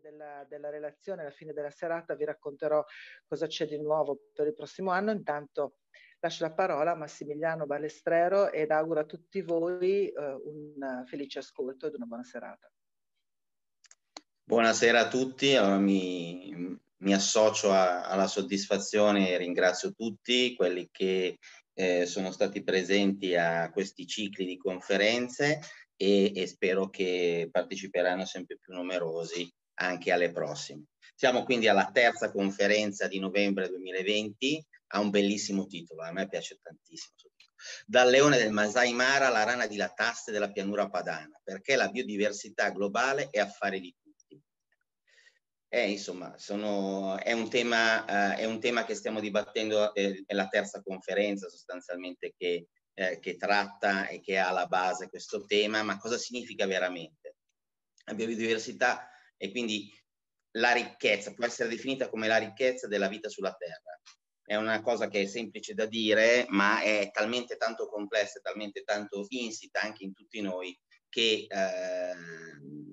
della, della relazione, alla fine della serata, vi racconterò cosa c'è di nuovo per il prossimo anno. Intanto lascio la parola a Massimiliano Balestrero ed auguro a tutti voi eh, un felice ascolto ed una buona serata. Buonasera a tutti, allora mi, mi associo a, alla soddisfazione e ringrazio tutti quelli che eh, sono stati presenti a questi cicli di conferenze e, e spero che parteciperanno sempre più numerosi anche alle prossime. Siamo quindi alla terza conferenza di novembre 2020, ha un bellissimo titolo, a me piace tantissimo. Dal leone del Masai Mara alla rana di Lataste della pianura padana, perché la biodiversità globale è affare di tutti. Eh, insomma, sono, è, un tema, uh, è, un tema, che stiamo dibattendo, eh, è la terza conferenza sostanzialmente che eh, che tratta e che ha alla base questo tema, ma cosa significa veramente? La biodiversità e quindi la ricchezza, può essere definita come la ricchezza della vita sulla Terra. È una cosa che è semplice da dire, ma è talmente tanto complessa, talmente tanto insita anche in tutti noi, che eh,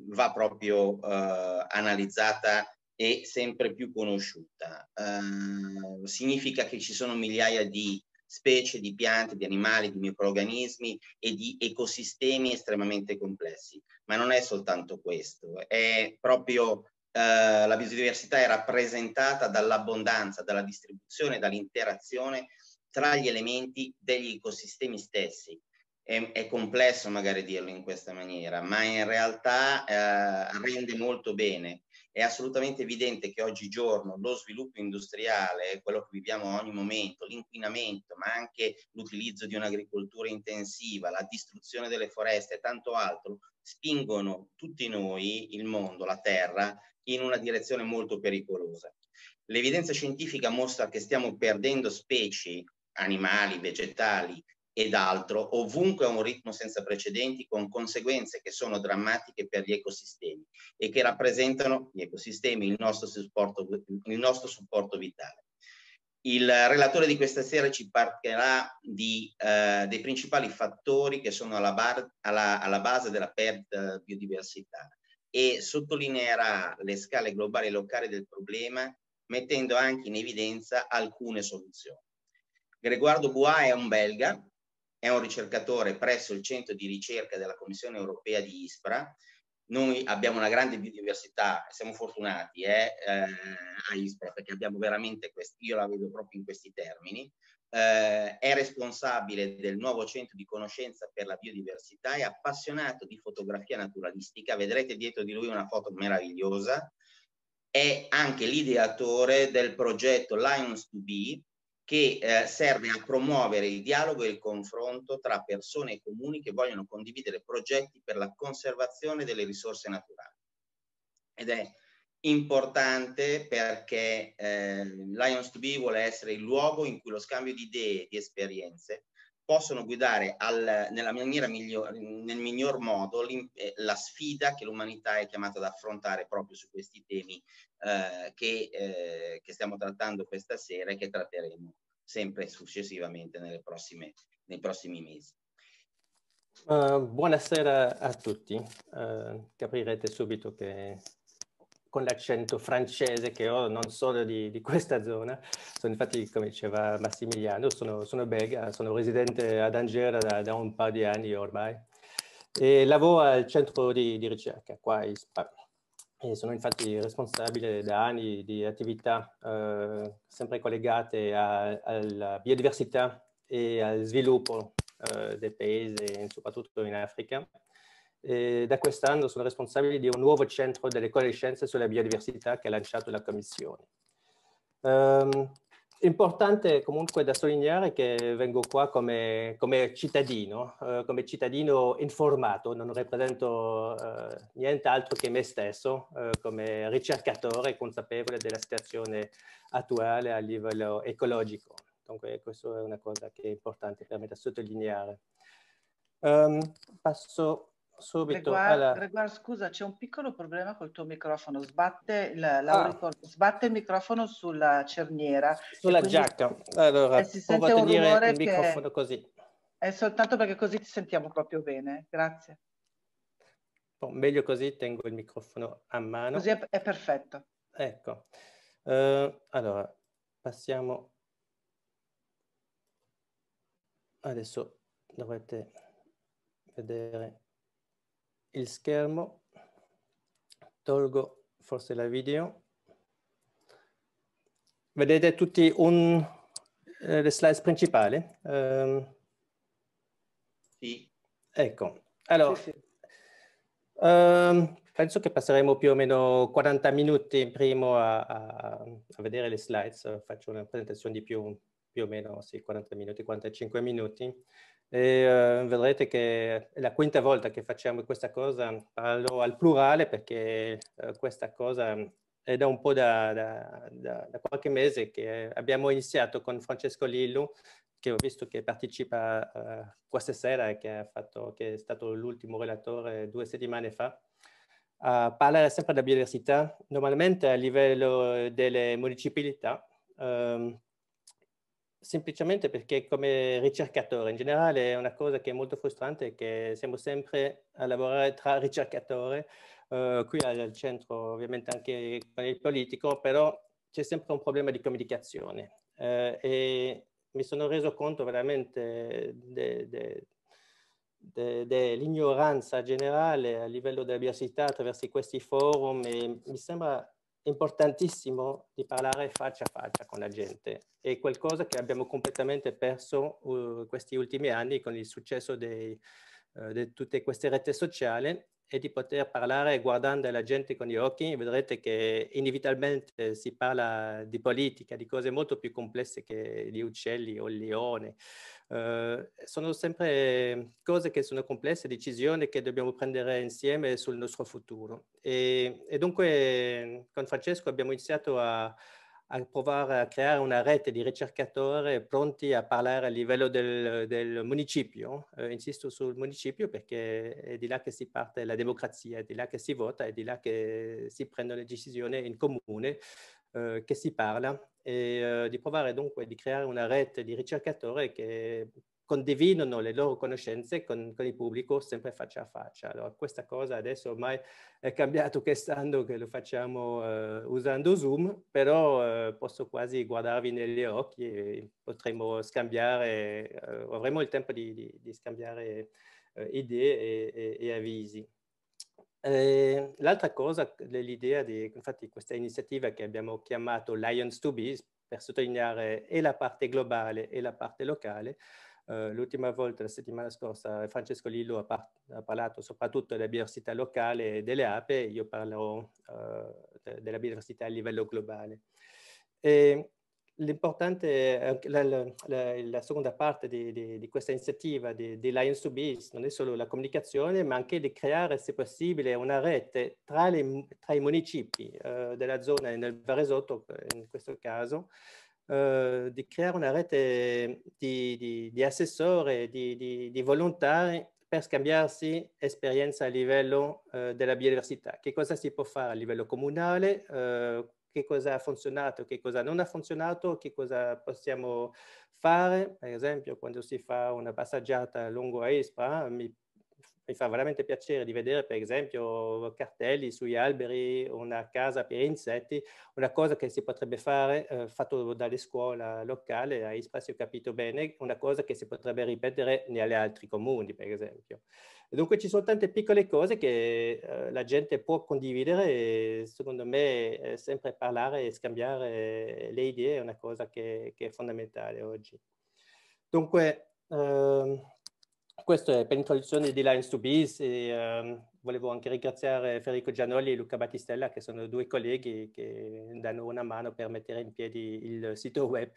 va proprio eh, analizzata e sempre più conosciuta. Eh, significa che ci sono migliaia di specie di piante, di animali, di microorganismi e di ecosistemi estremamente complessi. Ma non è soltanto questo, è proprio eh, la biodiversità è rappresentata dall'abbondanza, dalla distribuzione, dall'interazione tra gli elementi degli ecosistemi stessi. È, è, complesso magari dirlo in questa maniera, ma in realtà eh, rende molto bene è assolutamente evidente che oggigiorno lo sviluppo industriale, quello che viviamo a ogni momento, l'inquinamento, ma anche l'utilizzo di un'agricoltura intensiva, la distruzione delle foreste e tanto altro, spingono tutti noi, il mondo, la Terra, in una direzione molto pericolosa. L'evidenza scientifica mostra che stiamo perdendo specie animali, vegetali, ed altro ovunque a un ritmo senza precedenti con conseguenze che sono drammatiche per gli ecosistemi e che rappresentano gli ecosistemi il nostro supporto, il nostro supporto vitale. Il relatore di questa sera ci parlerà di, eh, dei principali fattori che sono alla, bar, alla, alla base della perdita di biodiversità e sottolineerà le scale globali e locali del problema mettendo anche in evidenza alcune soluzioni. Gregoire Bois è un belga è un ricercatore presso il centro di ricerca della Commissione europea di ISPRA. Noi abbiamo una grande biodiversità, siamo fortunati eh, eh, a ISPRA perché abbiamo veramente questi, io la vedo proprio in questi termini. Eh, è responsabile del nuovo centro di conoscenza per la biodiversità, è appassionato di fotografia naturalistica, vedrete dietro di lui una foto meravigliosa, è anche l'ideatore del progetto Lions to Be, che eh, serve a promuovere il dialogo e il confronto tra persone e comuni che vogliono condividere progetti per la conservazione delle risorse naturali. Ed è importante perché eh, Lions to Be vuole essere il luogo in cui lo scambio di idee e di esperienze possono guidare al, nella maniera miglior, nel miglior modo eh, la sfida che l'umanità è chiamata ad affrontare proprio su questi temi eh, che, eh, che, stiamo trattando questa sera e che tratteremo sempre successivamente prossime, nei prossimi mesi. Uh, buonasera a tutti. Uh, capirete subito che con l'accento francese che ho, non solo di, di, questa zona. Sono infatti, come diceva Massimiliano, sono, sono belga, sono residente ad Angers da, da, un paio di anni ormai e lavoro al centro di, di ricerca qua a ISPRA. E sono infatti responsabile da anni di attività eh, sempre collegate a, alla biodiversità e al sviluppo eh, del paese, soprattutto in Africa. E da quest'anno sono responsabile di un nuovo centro delle conoscenze sulla biodiversità che ha lanciato la Commissione. Um, importante comunque da sottolineare che vengo qua come, come cittadino, uh, come cittadino informato, non rappresento uh, nient'altro che me stesso, uh, come ricercatore consapevole della situazione attuale a livello ecologico. Dunque questa è una cosa che è importante per me da sottolineare. Um, passo subito. Gregoire, alla... Gregoire, scusa, c'è un piccolo problema col tuo microfono. Sbatte il, ah. sbatte il microfono sulla cerniera. Sulla quindi, giacca. Allora, si sente un rumore il microfono così. È soltanto perché così ti sentiamo proprio bene. Grazie. Bon, meglio così, tengo il microfono a mano. Così è, è perfetto. Ecco. Uh, allora, passiamo. Adesso dovrete vedere il schermo. Tolgo forse la video. Vedete tutti un, eh, le slide principali? Um, sì. Ecco, allora, sì, sì. Um, penso che passeremo più o meno 40 minuti prima a, a, a, vedere le slides, faccio una presentazione di più, più o meno sì, 40 minuti, 45 minuti. E uh, vedrete che è la quinta volta che facciamo questa cosa, parlo al plurale perché uh, questa cosa è da un po' da, da, da, da, qualche mese che abbiamo iniziato con Francesco Lillo, che ho visto che partecipa uh, questa sera e che, che è stato l'ultimo relatore due settimane fa, a parlare sempre della biodiversità, normalmente a livello delle municipalità, um, semplicemente perché come ricercatore in generale è una cosa che è molto frustrante, che siamo sempre a lavorare tra ricercatori, uh, qui al centro ovviamente anche con il politico, però c'è sempre un problema di comunicazione uh, e mi sono reso conto veramente dell'ignoranza generale a livello della biodiversità attraverso questi forum e mi sembra importantissimo di parlare faccia a faccia con la gente. È qualcosa che abbiamo completamente perso uh, questi ultimi anni con il successo di uh, tutte queste reti sociali e di poter parlare guardando la gente con gli occhi, vedrete che inevitabilmente si parla di politica, di cose molto più complesse che gli uccelli o il leone. Uh, sono sempre cose che sono complesse, decisioni che dobbiamo prendere insieme sul nostro futuro. E, e dunque con Francesco abbiamo iniziato a, a provare a creare una rete di ricercatori pronti a parlare a livello del, del municipio. Eh, insisto sul municipio perché è di là che si parte la democrazia, è di là che si vota, è di là che si prendono le decisioni in comune, eh, che si parla e eh, di provare dunque di creare una rete di ricercatori che condividono le loro conoscenze con, con, il pubblico sempre faccia a faccia. Allora, questa cosa adesso ormai è cambiato quest'anno che lo facciamo uh, usando Zoom, però uh, posso quasi guardarvi negli occhi e potremo scambiare, uh, avremo il tempo di, di, di scambiare idee e, e, e avvisi. L'altra cosa, l'idea di infatti, questa iniziativa che abbiamo chiamato Lions to Bees, per sottolineare e la parte globale e la parte locale, Uh, l'ultima volta, la settimana scorsa, Francesco Lillo ha, par ha, parlato soprattutto della biodiversità locale e delle ape, io parlerò de della biodiversità a livello globale. L'importante, la, la, la, seconda parte di, di, di questa iniziativa di, di, Lions to Bees non è solo la comunicazione, ma anche di creare, se possibile, una rete tra, le, tra i municipi uh, della zona, nel Varesotto in questo caso, eh, di creare una rete di, di, di assessori, di, di, volontari per scambiarsi esperienza a livello eh, della biodiversità. Che cosa si può fare a livello comunale, eh, che cosa ha funzionato, che cosa non ha funzionato, che cosa possiamo fare. Per esempio, quando si fa una passeggiata lungo Ispra, mi mi fa veramente piacere di vedere per esempio cartelli sugli alberi, una casa per insetti, una cosa che si potrebbe fare eh, fatto dalle scuole locali a Ispra, se ho capito bene, una cosa che si potrebbe ripetere negli altri comuni per esempio. Dunque ci sono tante piccole cose che eh, la gente può condividere e secondo me eh, sempre parlare e scambiare le idee è una cosa che, che è fondamentale oggi. Dunque, ehm, questo è per l'introduzione di Lines to Bees e um, volevo anche ringraziare Federico Gianoli e Luca Battistella che sono due colleghi che danno una mano per mettere in piedi il sito web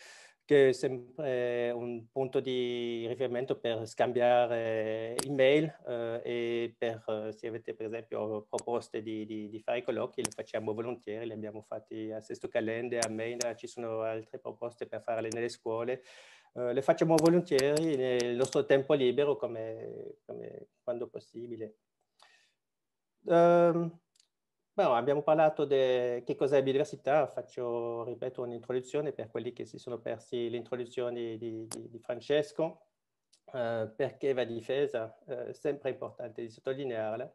che è sempre un punto di riferimento per scambiare email eh, e per, se avete per esempio proposte di, di, di, fare colloqui, le facciamo volentieri, le abbiamo fatti a Sesto Calende, a Maina, ci sono altre proposte per farle nelle scuole eh, le facciamo volentieri nel nostro tempo libero come, come quando possibile. Um, Beh, abbiamo parlato di che cos'è biodiversità, faccio, ripeto, un'introduzione per quelli che si sono persi l'introduzione di, di, di, Francesco, eh, perché va difesa, è eh, sempre importante di sottolinearla.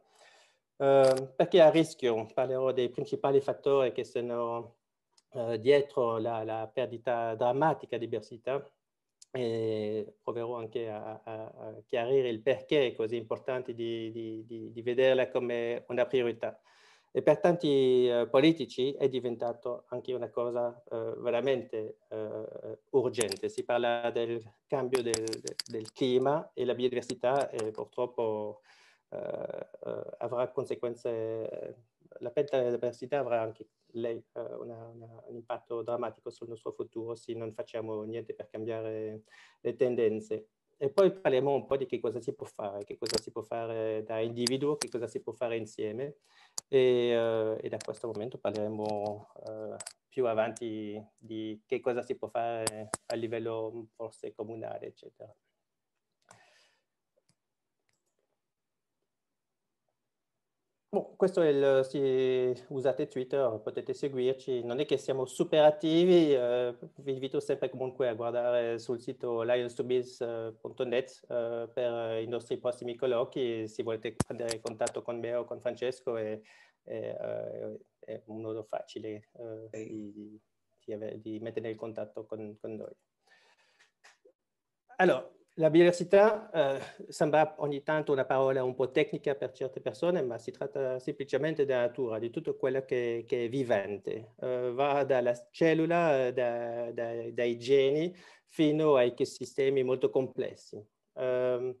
Uh, perché a rischio parlerò dei principali fattori che sono uh, dietro la, la, perdita drammatica di diversità e proverò anche a, a, a, chiarire il perché è così importante di, di, di, di vederla come una priorità. E per tanti uh, politici è diventato anche una cosa uh, veramente uh, urgente. Si parla del cambio del, del, clima e la biodiversità e purtroppo avrà conseguenze, la perdita della biodiversità avrà anche lei una, una, un impatto drammatico sul nostro futuro se non facciamo niente per cambiare le tendenze. E poi parliamo un po' di che cosa si può fare, che cosa si può fare da individuo, che cosa si può fare insieme e, uh, e da questo momento parleremo uh, più avanti di che cosa si può fare a livello forse comunale, eccetera. Boh, questo è il, se usate Twitter potete seguirci, non è che siamo super attivi, eh, vi invito sempre comunque a guardare sul sito lions2biz.net eh, per i nostri prossimi colloqui, se volete prendere contatto con me o con Francesco è, è, eh, è un modo facile eh, di, di, di, mettere in contatto con, con noi. Allora, la biodiversità eh, sembra ogni tanto una parola un po' tecnica per certe persone, ma si tratta semplicemente della natura, di tutto quello che, che è vivente. Eh, va dalla cellula, da, da, dai geni, fino ai sistemi molto complessi. Eh,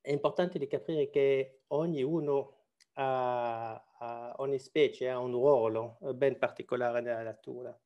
è importante di capire che ognuno ha, ha, ogni specie ha un ruolo ben particolare nella natura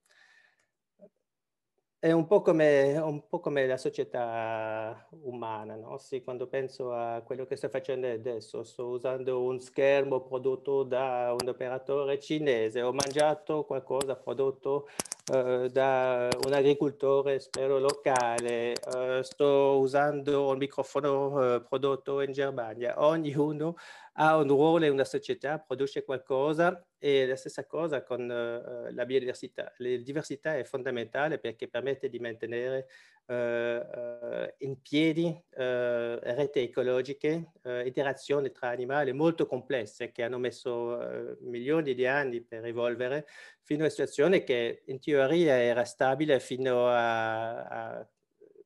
è un po' come, un po come la società umana, no? Sì, quando penso a quello che sto facendo adesso, sto usando un schermo prodotto da un operatore cinese, ho mangiato qualcosa prodotto uh, da un agricoltore, spero locale, uh, sto usando un microfono uh, prodotto in Germania, ognuno ha un ruolo in una società, produce qualcosa e la stessa cosa con uh, la biodiversità. La diversità è fondamentale perché permette di mantenere in piedi reti ecologiche, interazioni tra animali molto complesse che hanno messo milioni di anni per evolvere fino a situazione che in teoria era stabile fino a, a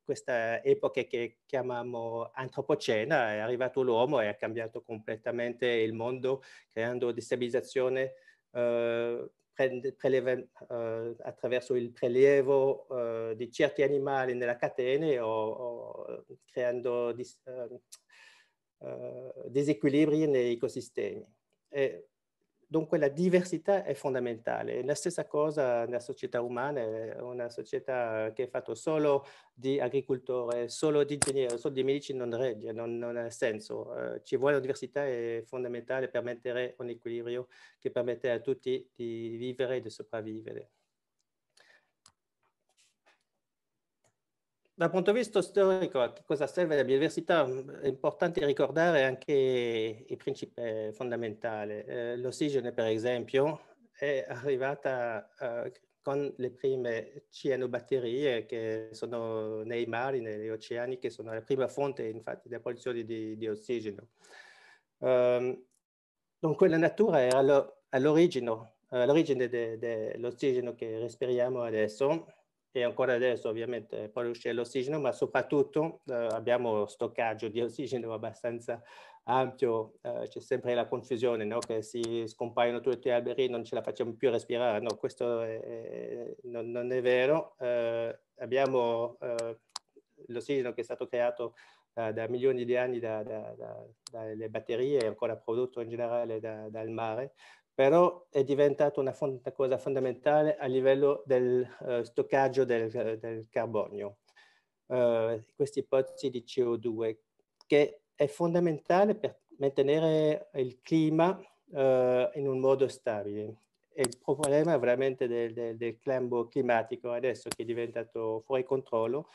questa epoca che chiamiamo antropocena, è arrivato l'uomo e ha cambiato completamente il mondo, creando destabilizzazione eh, eh, attraverso il prelievo eh, di certi animali nella catena o, o creando dis, eh, eh, disequilibri nei ecosistemi. E Dunque la diversità è fondamentale. La stessa cosa nella società umana, è una società che è fatta solo di agricoltori, solo di ingegneri, solo di medici non regge, non, non ha senso. Uh, ci vuole una diversità è fondamentale per mettere un equilibrio che permette a tutti di vivere e di sopravvivere. Dal punto di vista storico, a che cosa serve la biodiversità? È importante ricordare anche i principi fondamentali. Eh, l'ossigeno, per esempio, è arrivata eh, con le prime cianobatterie che sono nei mari, negli oceani, che sono la prima fonte, infatti, della produzione di, di ossigeno. Um, dunque la natura era all'origine, all'origine dell'ossigeno che respiriamo adesso e ancora adesso ovviamente produce l'ossigeno, ma soprattutto eh, abbiamo stoccaggio di ossigeno abbastanza ampio, eh, c'è sempre la confusione no? che si scompaiono tutti gli alberi non ce la facciamo più respirare, no, questo è, è, non, non, è vero, eh, abbiamo eh, l'ossigeno che è stato creato da milioni di anni da, da, da, dalle batterie e ancora prodotto in generale dal mare, però è diventata una, una cosa fondamentale a livello del uh, stoccaggio del, del carbonio, uh, questi pozzi di CO2, che è fondamentale per mantenere il clima uh, in un modo stabile. E il problema veramente del, del, del cambio climatico adesso che è diventato fuori controllo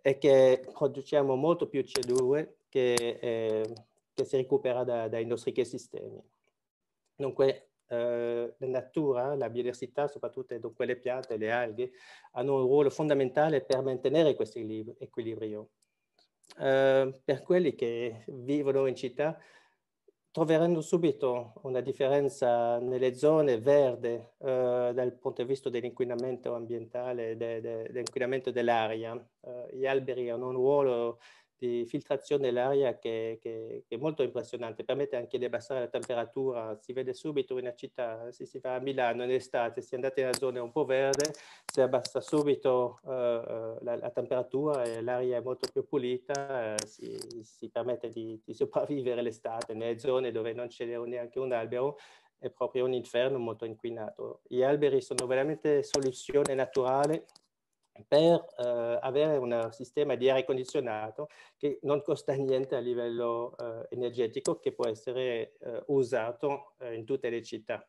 è che produciamo molto più CO2 che, eh, che si recupera da, dai nostri ecosistemi. Dunque eh, la natura, la biodiversità, soprattutto dunque le piante, le alghe, hanno un ruolo fondamentale per mantenere questo equilibrio. Eh, per quelli che vivono in città, troveranno subito una differenza nelle zone verde eh, dal punto di vista dell'inquinamento ambientale, de, de, dell'inquinamento dell'aria. Eh, gli alberi hanno un ruolo di filtrazione dell'aria che, che, che, è molto impressionante, permette anche di abbassare la temperatura, si vede subito in una città, se si va a Milano in estate, si è andati in una zona un po' verde, si abbassa subito uh, la, la, temperatura e l'aria è molto più pulita, uh, si, si, permette di, di sopravvivere l'estate nelle zone dove non c'è neanche un albero, è proprio un inferno molto inquinato. Gli alberi sono veramente soluzione naturale per eh, avere un sistema di aria condizionato che non costa niente a livello eh, energetico, che può essere eh, usato eh, in tutte le città.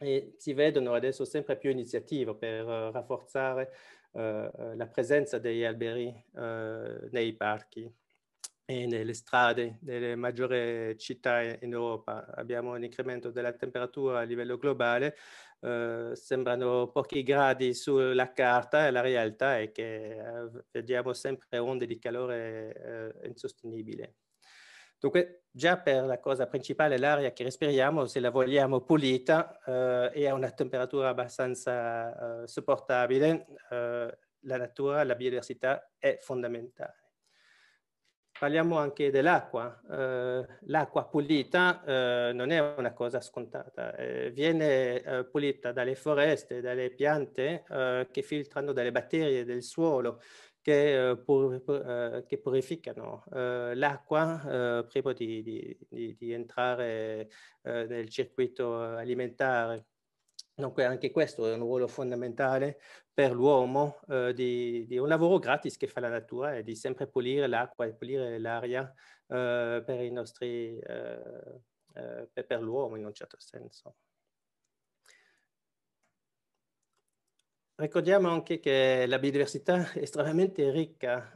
E si vedono adesso sempre più iniziative per eh, rafforzare eh, la presenza degli alberi nei parchi e nelle strade delle maggiori città in Europa. Abbiamo un incremento della temperatura a livello globale, eh, sembrano pochi gradi sulla carta e la realtà è che eh, vediamo sempre onde di calore eh, insostenibili. Dunque, già per la cosa principale, l'aria che respiriamo, se la vogliamo pulita eh, e a una temperatura abbastanza eh, sopportabile, eh, la natura, la biodiversità è fondamentale. Parliamo anche dell'acqua. Eh, l'acqua pulita eh, non è una cosa scontata, eh, viene eh, pulita dalle foreste, dalle piante eh, che filtrano dalle batterie del suolo, che, eh, pur, che purificano l'acqua prima di, di, di, di entrare nel circuito alimentare. Dunque anche questo è un ruolo fondamentale per l'uomo eh, di, di, un lavoro gratis che fa la natura e di sempre pulire l'acqua e pulire l'aria eh, per nostri, eh, eh per, per l'uomo in un certo senso. Ricordiamo anche che la biodiversità è estremamente ricca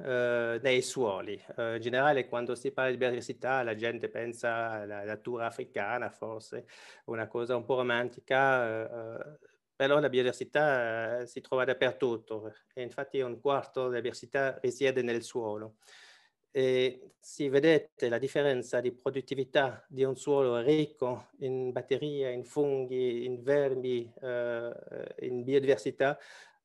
eh, nei suoli. Eh, in generale, quando si parla di biodiversità, la gente pensa alla natura africana, forse una cosa un po' romantica, eh, però la biodiversità eh, si trova dappertutto e infatti un quarto della biodiversità risiede nel suolo. E si vedete la differenza di produttività di un suolo ricco in batterie, in funghi, in vermi, eh, in biodiversità,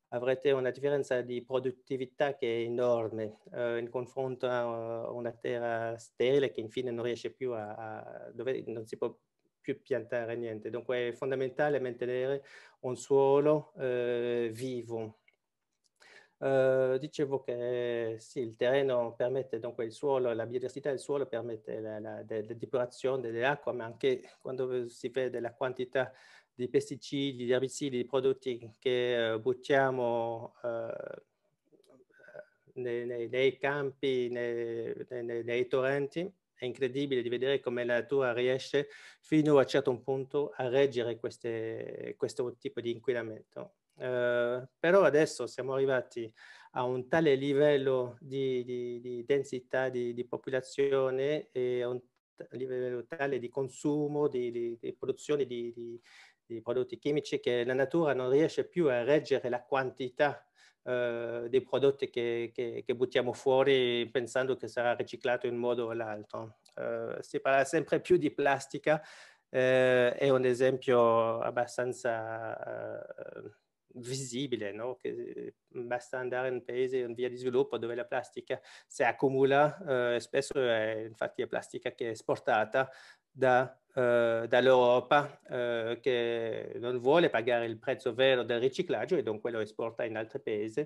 avrete una differenza di produttività che è enorme eh, in confronto a una terra sterile che infine non riesce più a, a dove non si può più piantare niente. Dunque è fondamentale mantenere un suolo eh, vivo Uh, dicevo che sì, il terreno permette, dunque il suolo, la biodiversità del suolo permette la, la, la depurazione dell'acqua, ma anche quando si vede la quantità di pesticidi, di erbicidi, di prodotti che uh, buttiamo uh, nei, nei, nei, campi, nei, nei, torrenti, è incredibile di vedere come la natura riesce fino a un certo punto a reggere queste, questo tipo di inquinamento. Eh, però adesso siamo arrivati a un tale livello di, di, di densità di, di, popolazione e a un livello tale di consumo, di, produzione di, prodotti chimici che la natura non riesce più a reggere la quantità eh, dei prodotti che, che, che, buttiamo fuori pensando che sarà riciclato in un modo o l'altro. Eh, si parla sempre più di plastica, eh, è un esempio abbastanza eh, visibile, no? che basta andare in paesi in via di sviluppo dove la plastica si accumula, eh, spesso è infatti è plastica che è esportata da, eh, dall'Europa eh, che non vuole pagare il prezzo vero del riciclaggio e dunque lo esporta in altri paesi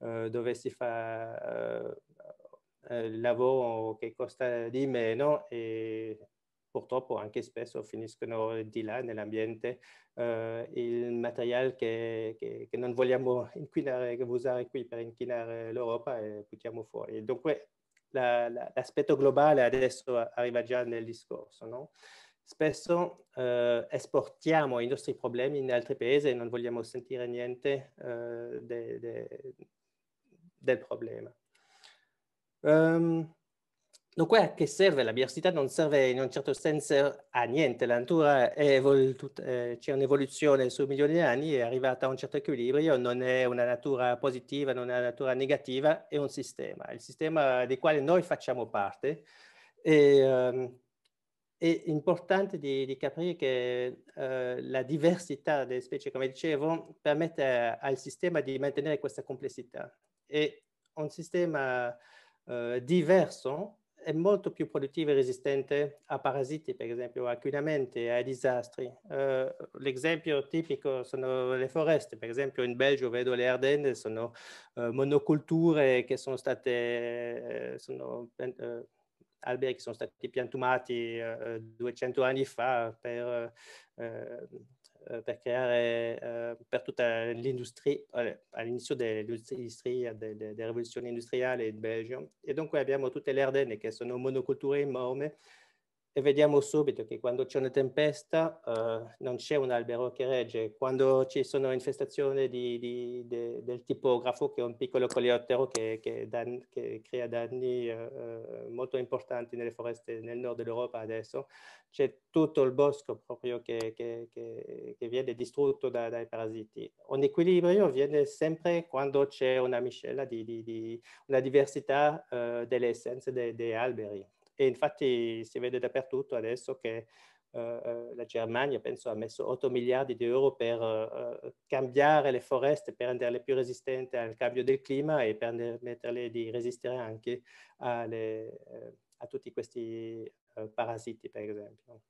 eh, dove si fa il eh, eh, lavoro che costa di meno e purtroppo anche spesso finiscono di là nell'ambiente eh, il materiale che, che, che, non vogliamo inquinare, usare qui per inquinare l'Europa e buttiamo fuori. Dunque la, la, l'aspetto globale adesso arriva già nel discorso. No? Spesso eh, esportiamo i nostri problemi in altri paesi e non vogliamo sentire niente eh, de, de, del problema. Um, Dunque a che serve la biodiversità? Non serve in un certo senso a niente, la natura è evoluta, eh, c'è un'evoluzione su milioni di anni, è arrivata a un certo equilibrio, non è una natura positiva, non è una natura negativa, è un sistema, il sistema del quale noi facciamo parte e, um, è importante di, di capire che eh, la diversità delle specie, come dicevo, permette al sistema di mantenere questa complessità. E un sistema eh, diverso è molto più produttivo e resistente a parassiti, per esempio, a inquinamenti, ai disastri. Uh, l'esempio tipico sono le foreste, per esempio in Belgio vedo le Ardenne, sono uh, monoculture che sono state, uh, sono, alberi che sono stati piantumati 200 anni fa per eh, per creare eh, per tutta l'industria, all'inizio dell'industria, delle, delle rivoluzioni industriali in Belgio. E dunque abbiamo tutte le Ardenne che sono monoculture enormi e vediamo subito che quando c'è una tempesta uh, non c'è un albero che regge. Quando ci sono infestazioni di, di, de, del tipografo, che è un piccolo coleottero che, che, dan, che crea danni uh, molto importanti nelle foreste nel nord dell'Europa adesso, c'è tutto il bosco proprio che, che viene distrutto da, dai parassiti. Un equilibrio viene sempre quando c'è una miscela di, di una diversità uh, delle essenze dei, dei alberi e infatti si vede dappertutto adesso che uh, la Germania, penso, ha messo 8 miliardi di euro per uh, cambiare le foreste, per renderle più resistenti al cambio del clima e per permetterle di resistere anche alle, uh, a tutti questi parassiti, per esempio.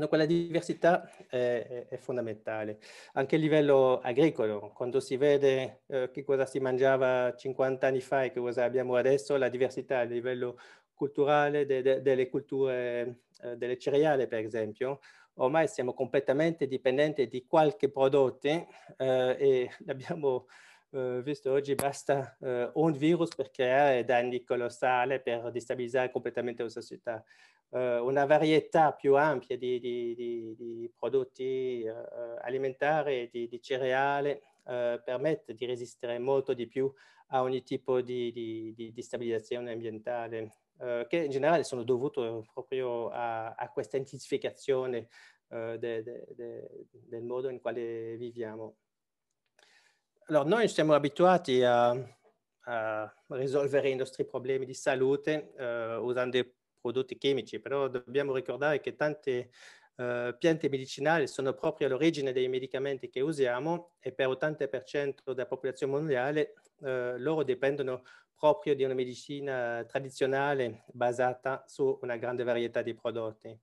Dunque la diversità è, è, fondamentale. Anche a livello agricolo, quando si vede eh, che cosa si mangiava 50 anni fa e che cosa abbiamo adesso, la diversità a livello culturale de, de, delle culture, eh, delle cereali per esempio, ormai siamo completamente dipendenti di qualche prodotto eh, e l'abbiamo eh, visto oggi, basta eh, un virus per creare danni colossali, per destabilizzare completamente la società. Eh, una varietà più ampia di, di, di, di prodotti eh, alimentari, di, cereali, permette di resistere molto di più a ogni tipo di stabilizzazione ambientale eh, che in generale sono dovute proprio a, a questa intensificazione eh, de, de, de, del modo in quale viviamo. Allora, noi siamo abituati a, a risolvere i nostri problemi di salute eh, usando prodotti chimici, però dobbiamo ricordare che tante Uh, piante medicinali sono proprio all'origine dei medicamenti che usiamo e per l'80% della popolazione mondiale uh, loro dipendono proprio di una medicina tradizionale basata su una grande varietà di prodotti.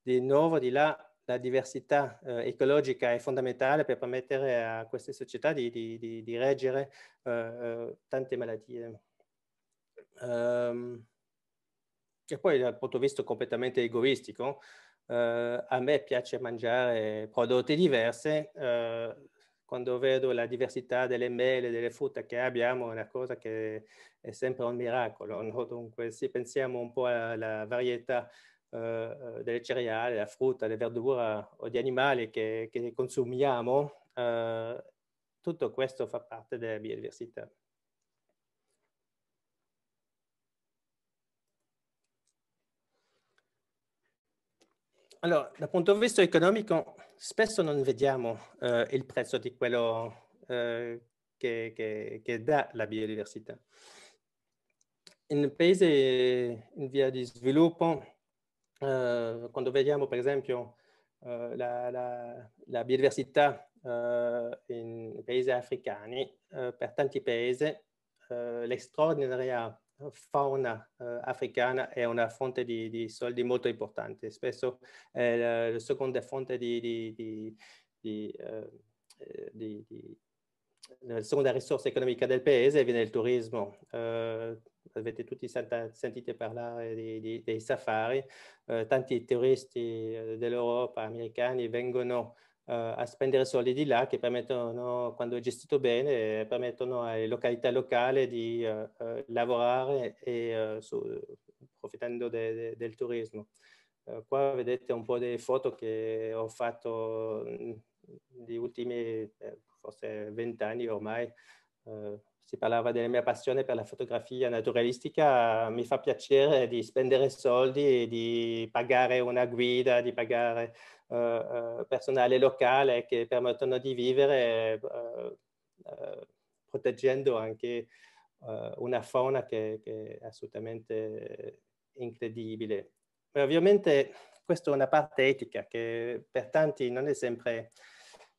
Di nuovo, di là, la diversità eh, ecologica è fondamentale per permettere a queste società di, di, di, di reggere eh, eh tante malattie. Um, e poi dal punto di vista completamente egoistico, eh, a me piace mangiare prodotti diversi, eh, quando vedo la diversità delle mele, e delle frutta che abbiamo, è una cosa che è sempre un miracolo. No? Dunque, se pensiamo un po' alla varietà uh, delle cereali, della frutta, delle verdure o di animali che, che consumiamo, uh, tutto questo fa parte della biodiversità. Allora, dal punto di vista economico, spesso non vediamo eh, il prezzo di quello eh, che, che, che, dà la biodiversità. In paesi in via di sviluppo, eh, quando vediamo per esempio eh, la, la, la, biodiversità eh, in paesi africani, eh, per tanti paesi l'extraordinaria fauna eh, africana è una fonte di, di, soldi molto importante. Spesso è la, la seconda fonte di, di, di eh, eh la seconda risorsa economica del paese viene il turismo. Uh, avete tutti sentito parlare di, di, dei safari. Uh, tanti turisti dell'Europa, americani, vengono a spendere soldi di là che permettono, quando è gestito bene, permettono alle località locali di uh, uh, lavorare e su, approfittando de, de, del turismo. qua vedete un po' delle foto che ho fatto negli ultimi eh, forse vent'anni ormai. Si parlava della mia passione per la fotografia naturalistica, mi fa piacere di spendere soldi, di pagare una guida, di pagare uh, personale locale che permettono di vivere uh, uh, proteggendo anche una fauna che, che, è assolutamente incredibile. Ma ovviamente questa è una parte etica che per tanti non è sempre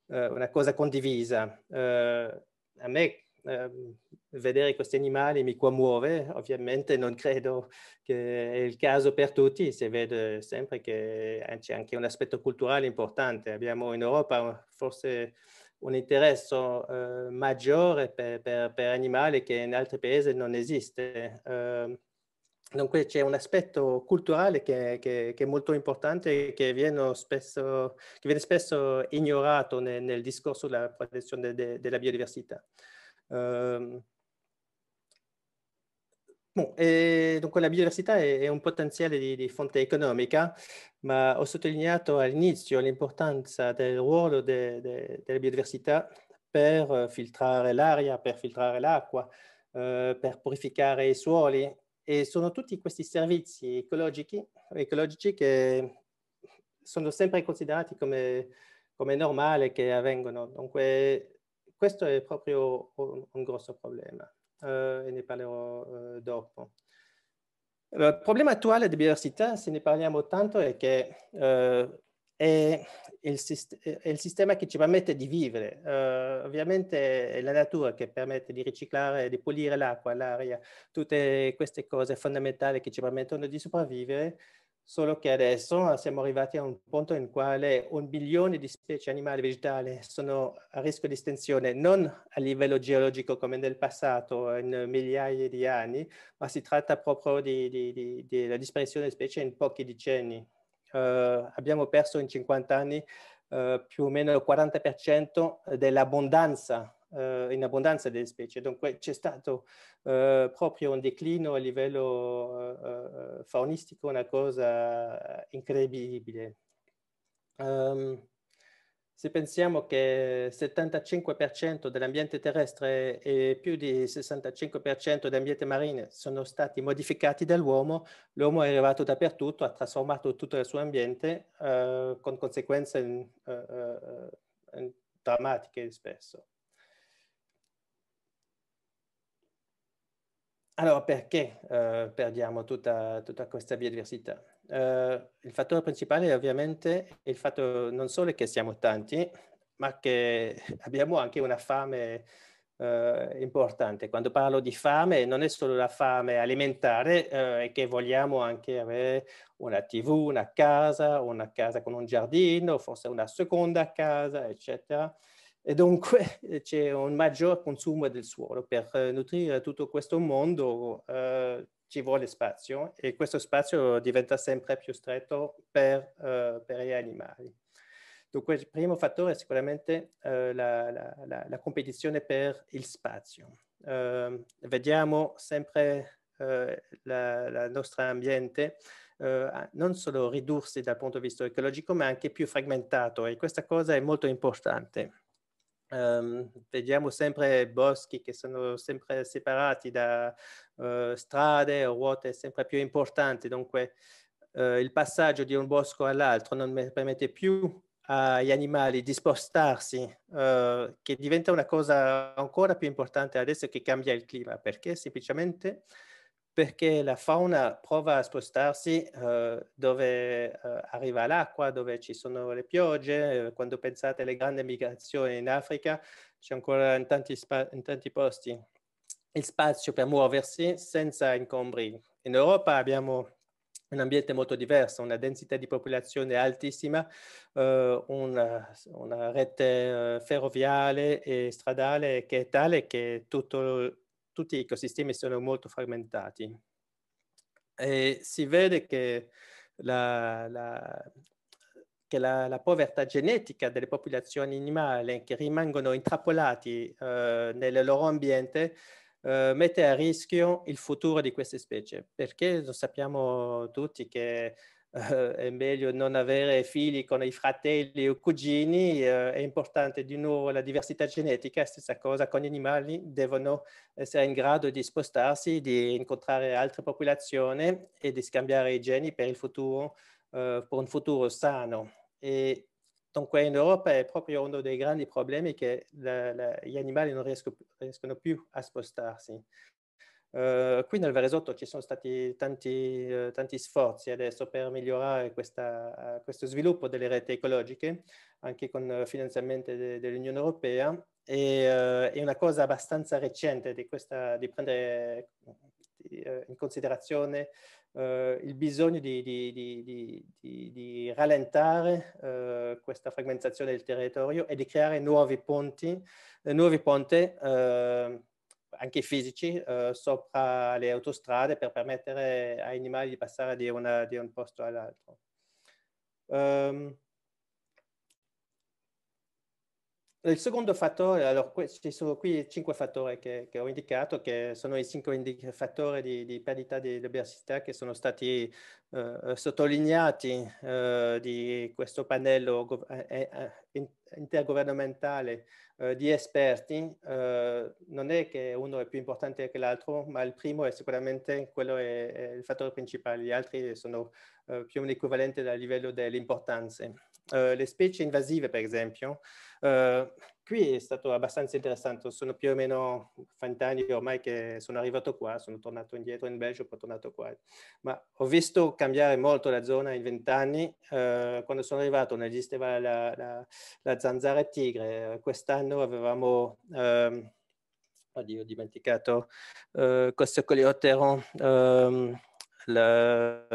una cosa condivisa. A me eh, vedere questi animali mi commuove, ovviamente non credo che è il caso per tutti, si vede sempre che c'è anche un aspetto culturale importante. Abbiamo in Europa forse un interesse eh, maggiore per, per, per, animali che in altri paesi non esiste. Eh, dunque c'è un aspetto culturale che, che, che, è molto importante e che viene spesso, che viene spesso ignorato nel, nel discorso della protezione de, de, della biodiversità. Um, Bon, dunque la biodiversità è, è un potenziale di, di, fonte economica, ma ho sottolineato all'inizio l'importanza del ruolo de, de, della biodiversità per filtrare l'aria, per filtrare l'acqua, eh, per purificare i suoli e sono tutti questi servizi ecologici, ecologici che sono sempre considerati come, come normali che avvengono. Dunque questo è proprio un, un grosso problema eh, e ne parlerò eh, dopo. Il problema attuale di biodiversità, se ne parliamo tanto, è che eh, è, il è, il sistema che ci permette di vivere. Uh, ovviamente è la natura che permette di riciclare, di pulire l'acqua, l'aria, tutte queste cose fondamentali che ci permettono di sopravvivere Solo che adesso siamo arrivati a un punto in quale un milione di specie animali e vegetali sono a rischio di estinzione, non a livello geologico come nel passato, in migliaia di anni, ma si tratta proprio di, di, di, specie in pochi decenni. Uh, abbiamo perso in 50 anni uh, più o meno il 40% dell'abbondanza in abbondanza delle specie. Dunque c'è stato uh, proprio un declino a livello uh, faunistico, una cosa incredibile. Um, se pensiamo che il 75% dell'ambiente terrestre e più di 65% dell'ambiente marino sono stati modificati dall'uomo, l'uomo è arrivato dappertutto, ha trasformato tutto il suo ambiente uh, con conseguenze uh, drammatiche spesso. Allora, perché uh, perdiamo tutta, tutta, questa biodiversità? Uh, il fattore principale è ovviamente il fatto non solo che siamo tanti, ma che abbiamo anche una fame uh, importante. Quando parlo di fame non è solo la fame alimentare, è che vogliamo anche avere una tv, una casa, una casa con un giardino, forse una seconda casa, eccetera. E dunque c'è un maggior consumo del suolo. Per eh, nutrire tutto questo mondo eh, ci vuole spazio e questo spazio diventa sempre più stretto per, uh, per gli animali. Dunque il primo fattore è sicuramente uh, la, la, la, la, competizione per il spazio. Uh, vediamo sempre il nostro ambiente non solo ridursi dal punto di vista ecologico, ma anche più frammentato e questa cosa è molto importante. Um, vediamo sempre boschi che sono sempre separati da uh, strade o ruote sempre più importanti, dunque uh, il passaggio di un bosco all'altro non permette più agli animali di spostarsi, uh, che diventa una cosa ancora più importante adesso che cambia il clima, perché semplicemente perché la fauna prova a spostarsi uh, dove uh, arriva l'acqua, dove ci sono le piogge. Uh, quando pensate alle grandi migrazioni in Africa, c'è ancora in tanti, in tanti, posti il spazio per muoversi senza incombri. In Europa abbiamo un ambiente molto diverso, una densità di popolazione altissima, una, una, rete ferroviaria e stradale che è tale che tutto tutti gli ecosistemi sono molto frammentati. E si vede che la, la, che la, la povertà genetica delle popolazioni animali che rimangono intrappolati eh, nel loro ambiente eh, mette a rischio il futuro di queste specie, perché lo sappiamo tutti che eh, è meglio non avere figli con i fratelli o cugini, eh, è importante di nuovo la diversità genetica, stessa cosa con gli animali, devono essere in grado di spostarsi, di incontrare altre popolazioni e di scambiare i geni per futuro, eh, per un futuro sano. E dunque in Europa è proprio uno dei grandi problemi che la, la, gli animali non riescono, riescono più a spostarsi. Uh, qui nel Veresotto ci sono stati tanti, uh, tanti sforzi adesso per migliorare questa, questo sviluppo delle reti ecologiche, anche con finanziamenti de, dell'Unione Europea. E è una cosa abbastanza recente di, questa, di prendere in considerazione il bisogno di, di, di, rallentare questa fragmentazione del territorio e di creare nuovi ponti, nuovi ponti anche fisici eh, sopra le autostrade per permettere ai animali di passare di un posto all'altro. Um, il secondo fattore, allora ci sono qui cinque fattori che, che ho indicato, che sono i cinque fattori di, di perdita di biodiversità che sono stati eh, sottolineati eh, di questo pannello eh, eh intergovernamentale eh, di esperti. Eh, non è che uno è più importante che l'altro, ma il primo è sicuramente quello è, è il fattore principale, gli altri sono più o meno equivalenti a livello delle importanze. Le specie invasive, per esempio, Uh, qui è stato abbastanza interessante, sono più o meno 20 anni ormai che sono arrivato qua, sono tornato indietro in Belgio, poi tornato qua, ma ho visto cambiare molto la zona in 20 anni, uh, quando sono arrivato non esisteva la, la, la zanzara tigre, quest'anno avevamo... Um, oddio, ho dimenticato uh, questo coleottero, um, la,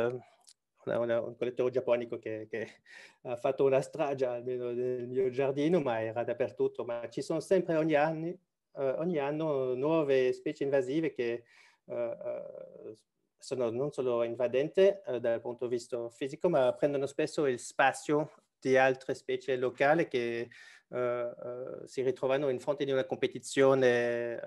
una, un collettore giapponico che, che, ha fatto una strage almeno nel mio giardino, ma era dappertutto. Ma ci sono sempre ogni, anni, eh, ogni anno nuove specie invasive che eh, eh sono non solo invadenti eh, dal punto di vista fisico, ma prendono spesso il spazio di altre specie locali che eh, si ritrovano in fronte di una competizione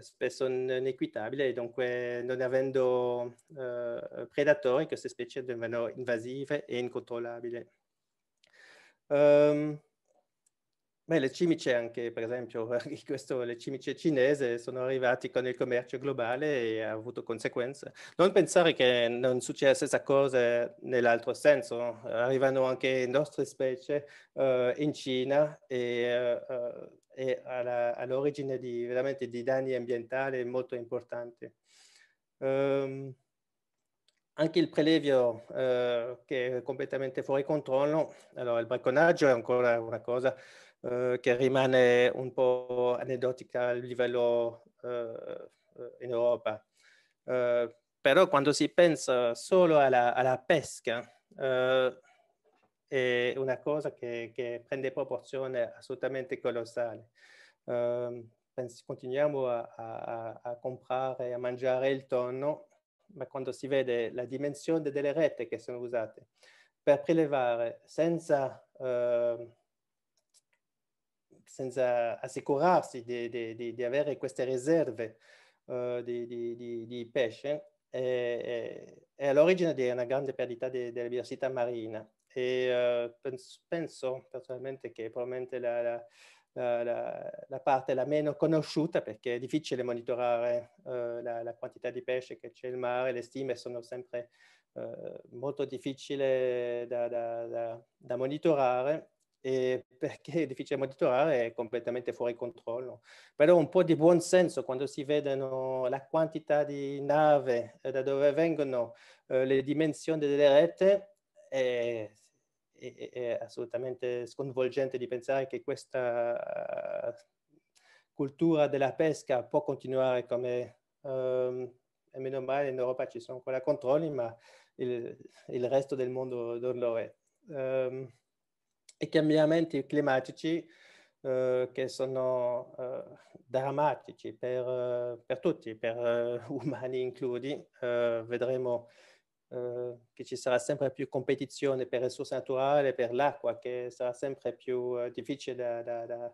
spesso inequitabile e dunque non avendo eh, predatori queste specie diventano invasive e incontrollabili. Um, beh, le cimice anche, per esempio, questo, le cimice cinesi sono arrivati con il commercio globale e ha avuto conseguenze. Non pensare che non succeda la stessa cosa nell'altro senso, arrivano anche nostre specie uh, in Cina e uh, è all'origine di veramente di danni ambientali molto importanti. Um, anche il prelevio uh, che è completamente fuori controllo, allora il bracconaggio è ancora una cosa uh, che rimane un po' aneddotica a livello uh, in Europa. però quando si pensa solo alla, alla pesca, è una cosa che, che prende proporzione assolutamente colossale. Uh, continuiamo a, a, a, comprare e a mangiare il tonno, ma quando si vede la dimensione delle rette che sono usate per prelevare senza, uh, senza assicurarsi di, di, di, di, avere queste riserve uh, di, pesce, è, è all'origine di una grande perdita della biodiversità marina e uh, penso, penso, personalmente che probabilmente la, la, la, la, parte la meno conosciuta perché è difficile monitorare uh, la, quantità di pesce che c'è nel mare, le stime sono sempre uh, molto difficili da, da, da, da monitorare e perché è difficile monitorare è completamente fuori controllo. Però un po' di buon senso quando si vedono la quantità di nave, da dove vengono eh, le dimensioni delle rette, è, è, è, assolutamente sconvolgente di pensare che questa uh, cultura della pesca può continuare come, um, e meno male in Europa ci sono ancora controlli, ma il, il resto del mondo non lo è. Um, I cambiamenti climatici uh, che sono uh, drammatici per, per, tutti, per umani inclusi, vedremo eh, che ci sarà sempre più competizione per risorse naturali, per l'acqua, che sarà sempre più eh, difficile da, da,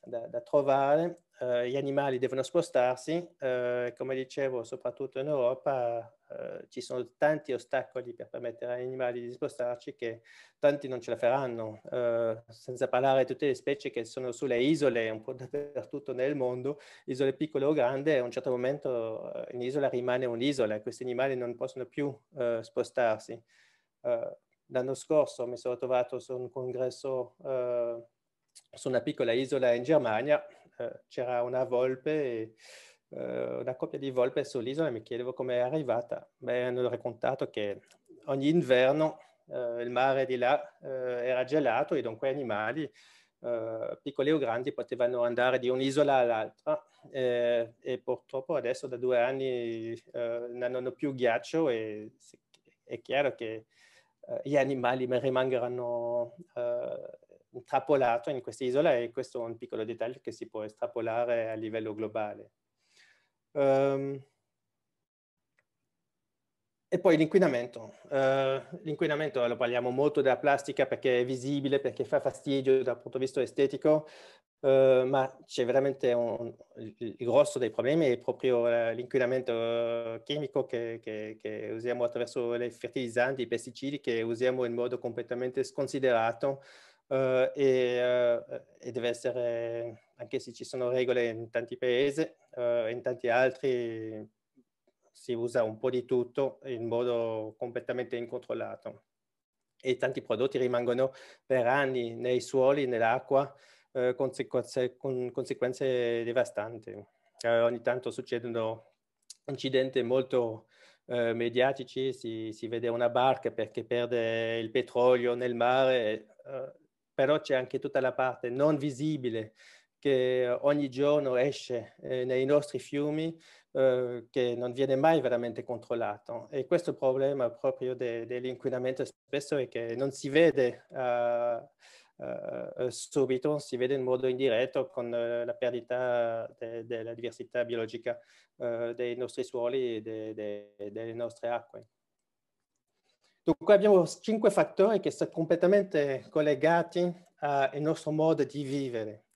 da, da trovare. Uh, gli animali devono spostarsi, uh, come dicevo, soprattutto in Europa uh, ci sono tanti ostacoli per permettere agli animali di spostarci che tanti non ce la faranno, senza parlare di tutte le specie che sono sulle isole, un po' dappertutto nel mondo, isole piccole o grandi, a un certo momento un'isola rimane un'isola e questi animali non possono più spostarsi. l'anno scorso mi sono trovato su un congresso su una piccola isola in Germania, eh, c'era una volpe e uh, una coppia di volpe sull'isola e mi chiedevo come è arrivata. Mi hanno raccontato che ogni inverno uh, il mare di là uh, era gelato e dunque animali, piccoli o grandi, potevano andare di un'isola all'altra eh, e purtroppo adesso da due anni non hanno più ghiaccio e è chiaro che gli animali rimangeranno intrappolato in questa isola e questo è un piccolo dettaglio che si può estrapolare a livello globale. Um, e poi l'inquinamento. Uh, l'inquinamento lo parliamo molto della plastica perché è visibile, perché fa fastidio dal punto di vista estetico, uh, ma c'è veramente un, il, grosso dei problemi è proprio uh, l'inquinamento chimico che, che, che, usiamo attraverso i fertilizzanti, i pesticidi che usiamo in modo completamente sconsiderato e, uh, e, deve essere, anche se ci sono regole in tanti paesi, uh, in tanti altri si usa un po' di tutto in modo completamente incontrollato. E tanti prodotti rimangono per anni nei suoli, nell'acqua, conseguenze, con conseguenze devastanti. ogni tanto succedono incidenti molto mediatici, si, si, vede una barca perché perde il petrolio nel mare, però c'è anche tutta la parte non visibile che ogni giorno esce eh, nei nostri fiumi eh, che non viene mai veramente controllato. E questo problema proprio de, dell'inquinamento spesso è che non si vede uh, uh, subito, si vede in modo indiretto con uh, la perdita de, della diversità biologica dei nostri suoli e de, delle nostre acque. Dunque abbiamo cinque fattori che sono completamente collegati al nostro modo di vivere.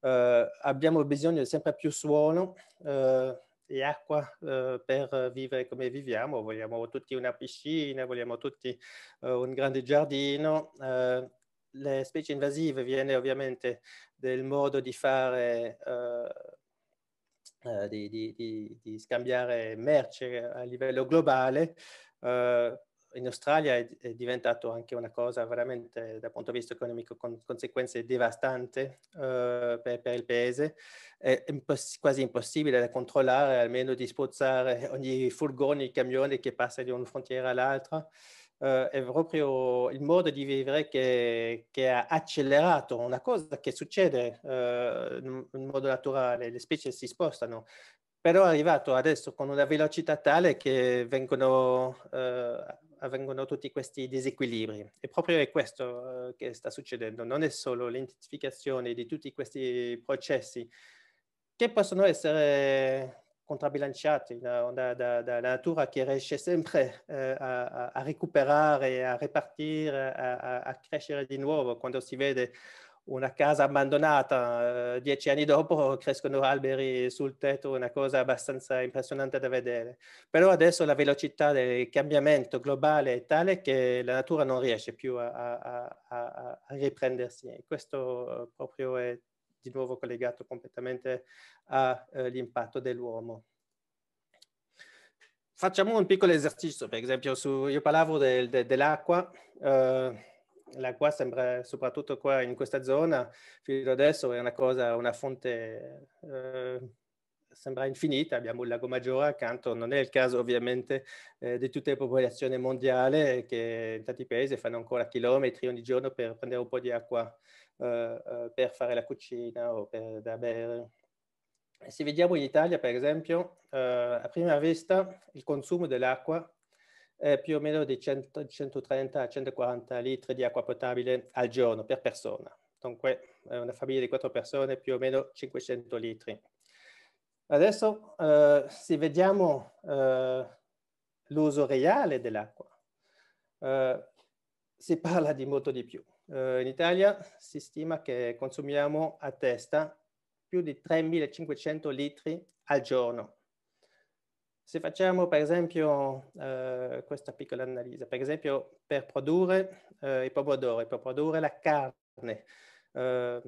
Uh, abbiamo bisogno di sempre più suolo uh, e acqua uh, per vivere come viviamo. Vogliamo tutti una piscina, vogliamo tutti un grande giardino. le specie invasive viene ovviamente del modo di fare, di, di, di, di, scambiare merce a livello globale in Australia è, è, diventato anche una cosa veramente dal punto di vista economico con conseguenze devastanti uh, per, per, il paese. È impos- quasi impossibile da controllare, almeno di spostare ogni furgone, i camioni che passa di una frontiera all'altra. Uh, è proprio il modo di vivere che, che, ha accelerato una cosa che succede uh, in modo naturale, le specie si spostano, però è arrivato adesso con una velocità tale che vengono uh, avvengono tutti questi disequilibri. E proprio è questo uh, che sta succedendo, non è solo l'identificazione di tutti questi processi che possono essere contrabilanciati da, da, da, da natura che riesce sempre uh, a, a, recuperare, a ripartire, a, a, crescere di nuovo quando si vede una casa abbandonata, eh, dieci anni dopo crescono alberi sul tetto, una cosa abbastanza impressionante da vedere. Però adesso la velocità del cambiamento globale è tale che la natura non riesce più a, a, a, riprendersi. Questo proprio è di nuovo collegato completamente all'impatto eh, dell'uomo. Facciamo un piccolo esercizio, per esempio, su, io parlavo del, de, dell'acqua. Eh, l'acqua sembra, soprattutto qua in questa zona, fino adesso è una cosa, una fonte, eh, sembra infinita, abbiamo il lago Maggiore accanto, non è il caso ovviamente eh, di tutte le popolazioni mondiali che in tanti paesi fanno ancora chilometri ogni giorno per prendere un po' di acqua eh, eh per fare la cucina o per da bere. Se vediamo in Italia, per esempio, eh, a prima vista il consumo dell'acqua eh, più o meno di 100, 130 a 140 litri di acqua potabile al giorno per persona. Dunque, una famiglia di quattro persone, più o meno 500 litri. Adesso, eh, se vediamo eh, l'uso reale dell'acqua, eh, si parla di molto di più. Eh, in Italia si stima che consumiamo a testa più di 3.500 litri al giorno se facciamo per esempio eh, questa piccola analisi, per esempio per produrre eh, i pomodori, per produrre la carne, eh,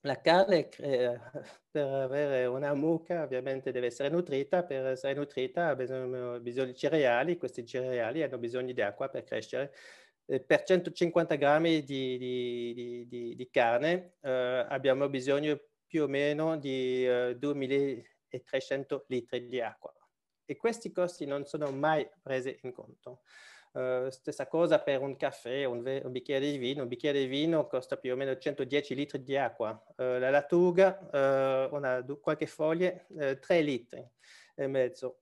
la carne eh, per avere una mucca ovviamente deve essere nutrita, per essere nutrita ha bisogno, bisogno di cereali, questi cereali hanno bisogno di acqua per crescere. per 150 grammi di, di, di, di carne eh, abbiamo bisogno più o meno di 2 eh, 300 litri di acqua. E questi costi non sono mai presi in conto. Uh, stessa cosa per un caffè, un, un, bicchiere di vino. Un bicchiere di vino costa più o meno 110 litri di acqua. Uh, la lattuga, uh, una, qualche foglia, 3 litri e mezzo.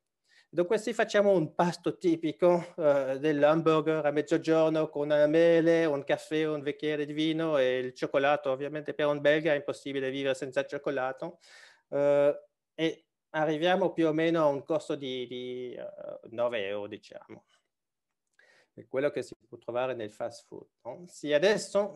Dunque se facciamo un pasto tipico dell'hamburger a mezzogiorno con una mele, un caffè, un bicchiere di vino e il cioccolato. Ovviamente per un belga è impossibile vivere senza cioccolato. E arriviamo più o meno a un costo di, di uh, eh, 9 euro, diciamo. È quello che si può trovare nel fast food. No? Se adesso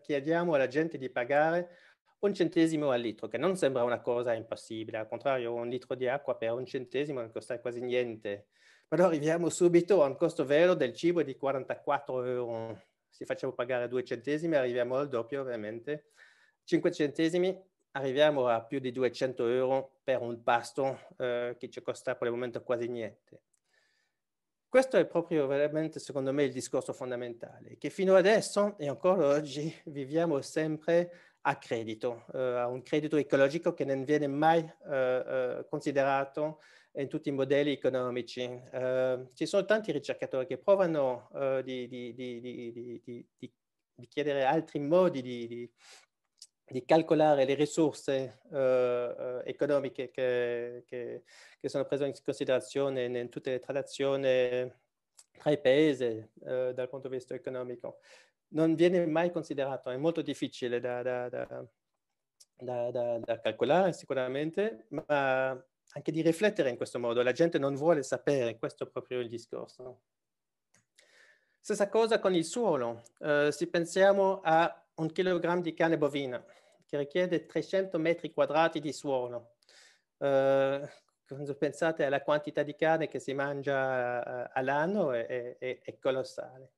chiediamo alla gente di pagare un centesimo al litro, che non sembra una cosa impossibile, al contrario un litro di acqua per un centesimo non costa quasi niente, però arriviamo subito a un costo vero del cibo di 44 euro. Se facciamo pagare due centesimi arriviamo al doppio ovviamente, 5 centesimi arriviamo a più di 200 euro per un pasto eh, che ci costa per il momento quasi niente. Questo è proprio veramente, secondo me, il discorso fondamentale, che fino adesso e ancora oggi viviamo sempre a credito, uh, a un credito ecologico che non viene mai uh, uh, considerato in tutti i modelli economici. ci sono tanti ricercatori che provano di, di, di, di, chiedere altri modi di, calcolare le risorse economiche che, che, che, sono prese in considerazione in, tutte le transazioni tra i paesi dal punto di vista economico non viene mai considerato, è molto difficile da, da, da, da, calcolare sicuramente, ma anche di riflettere in questo modo. La gente non vuole sapere, questo è proprio il discorso. Stessa cosa con il suolo. Uh, se pensiamo a un chilogrammo di carne bovina, che richiede 300 metri quadrati di suolo, uh, quando pensate alla quantità di carne che si mangia uh, all'anno è, è, è colossale.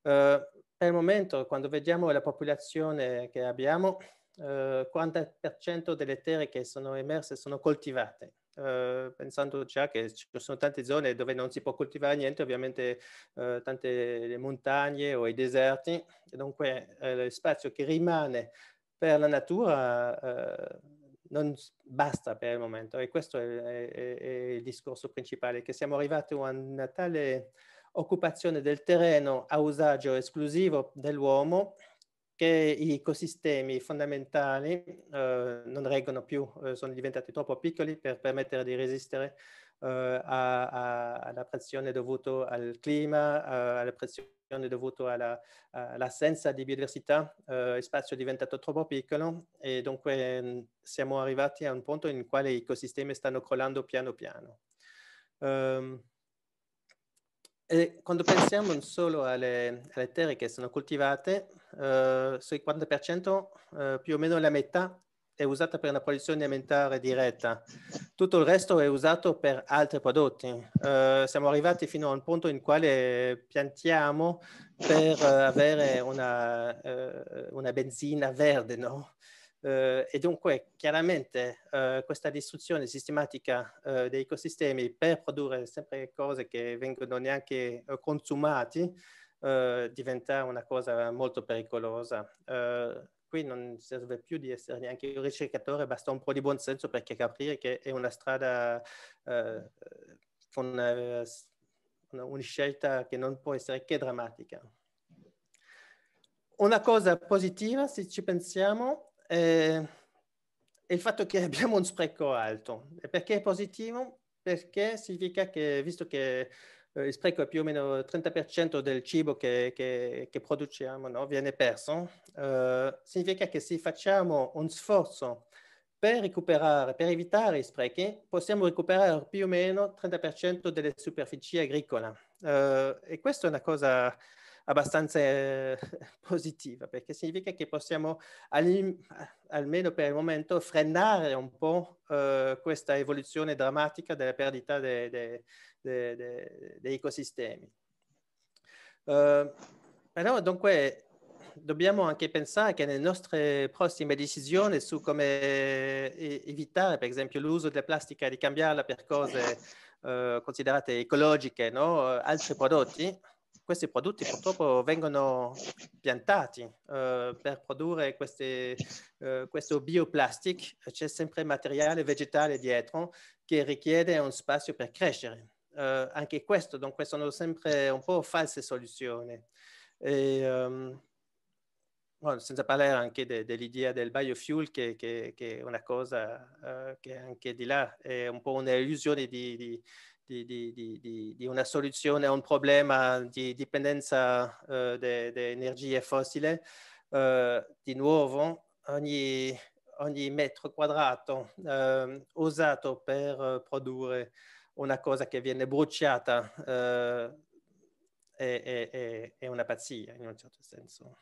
Uh, per il momento, quando vediamo la popolazione che abbiamo, uh, 40% delle terre che sono emerse sono coltivate. Uh, pensando già che ci sono tante zone dove non si può coltivare niente, ovviamente uh, tante montagne o i deserti, e dunque uh, lo spazio che rimane per la natura non basta per il momento. E questo è, è, è, il discorso principale, che siamo arrivati a una tale occupazione del terreno a usaggio esclusivo dell'uomo che gli ecosistemi fondamentali eh, non reggono più, eh, sono diventati troppo piccoli per permettere di resistere eh, a, a, alla pressione dovuta al clima, eh, alla pressione dovuta alla, all'assenza di biodiversità, eh, il spazio è diventato troppo piccolo e dunque siamo arrivati a un punto in cui gli ecosistemi stanno crollando piano piano. Um, e quando pensiamo solo alle, alle terre che sono coltivate, eh, sul 40% eh, più o meno la metà è usata per una produzione alimentare diretta, tutto il resto è usato per altri prodotti. Eh, siamo arrivati fino a un punto in quale piantiamo per eh, avere una, eh, una benzina verde, no? Uh, e dunque chiaramente uh, questa distruzione sistematica uh, dei ecosistemi per produrre sempre cose che vengono neanche consumati diventa una cosa molto pericolosa. Qui non serve più di essere neanche un ricercatore, basta un po' di buonsenso perché capire che è una strada con una, una scelta che non può essere che drammatica. Una cosa positiva, se ci pensiamo, eh, il fatto che abbiamo un spreco alto. E perché è positivo? Perché significa che, visto che eh, il spreco è più o meno il 30% del cibo che, che, che produciamo, no? viene perso, eh, significa che se facciamo un sforzo per recuperare, per evitare i sprechi, possiamo recuperare più o meno il 30% delle superfici agricole. Uh, e questa è una cosa abbastanza eh, positiva, perché significa che possiamo almeno per il momento frenare un po' eh, questa evoluzione drammatica della perdita dei de, de, de, ecosistemi. Uh, però dunque dobbiamo anche pensare che nelle nostre prossime decisioni su come evitare, per esempio, l'uso della plastica e di cambiarla per cose uh, considerate ecologiche, no? altri prodotti, questi prodotti purtroppo vengono piantati uh, per produrre queste, uh, questo bioplastic, c'è sempre materiale vegetale dietro che richiede un spazio per crescere. Uh, anche questo, dunque, sono sempre un po' false soluzioni. E, um, bueno, senza parlare anche de, dell'idea del biofuel, che, che, che, è una cosa che anche di là è un po' un'illusione di, di di, di, di, una soluzione a un problema di dipendenza uh, de, de energie fossili, uh, di nuovo ogni, ogni metro quadrato uh, usato per produrre una cosa che viene bruciata è, è, è, una pazzia in un certo senso.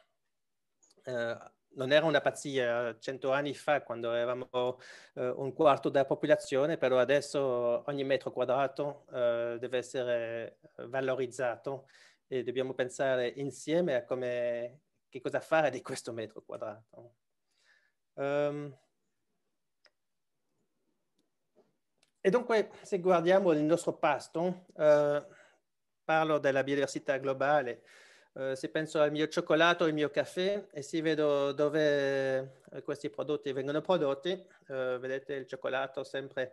Non era una pazzia cento anni fa quando eravamo uh, un quarto della popolazione, però adesso ogni metro quadrato uh, deve essere valorizzato e dobbiamo pensare insieme a come, che cosa fare di questo metro quadrato. Um, e dunque, se guardiamo il nostro pasto, uh, parlo della biodiversità globale, Uh, se penso al mio cioccolato, al mio caffè e se vedo dove uh, questi prodotti vengono prodotti, uh, vedete il cioccolato sempre,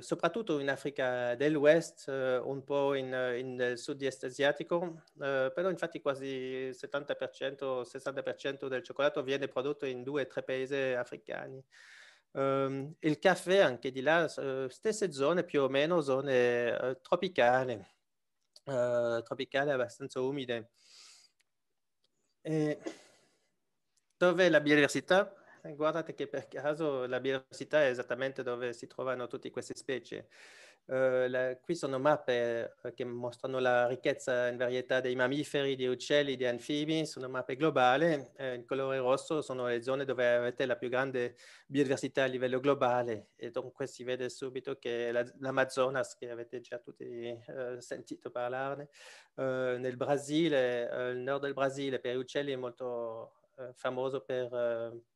soprattutto in Africa dell'Ouest, un po' in, in sud-est asiatico, però infatti quasi il 70%, 60% del cioccolato viene prodotto in due o tre paesi africani. Um, il caffè anche di là, stesse zone più o meno, zone tropicali, tropicali abbastanza umide. E dove la biodiversità? Guardate che per caso la biodiversità è esattamente dove si trovano tutte queste specie. Uh, la, qui sono mappe uh, che mostrano la ricchezza in varietà dei mammiferi, di uccelli, di anfibi, sono mappe globali. Uh, in colore rosso sono le zone dove avete la più grande biodiversità a livello globale e dunque si vede subito che la, l'Amazonas, che avete già tutti sentito parlarne, nel Brasile, il nord del Brasile per gli uccelli è molto famoso per,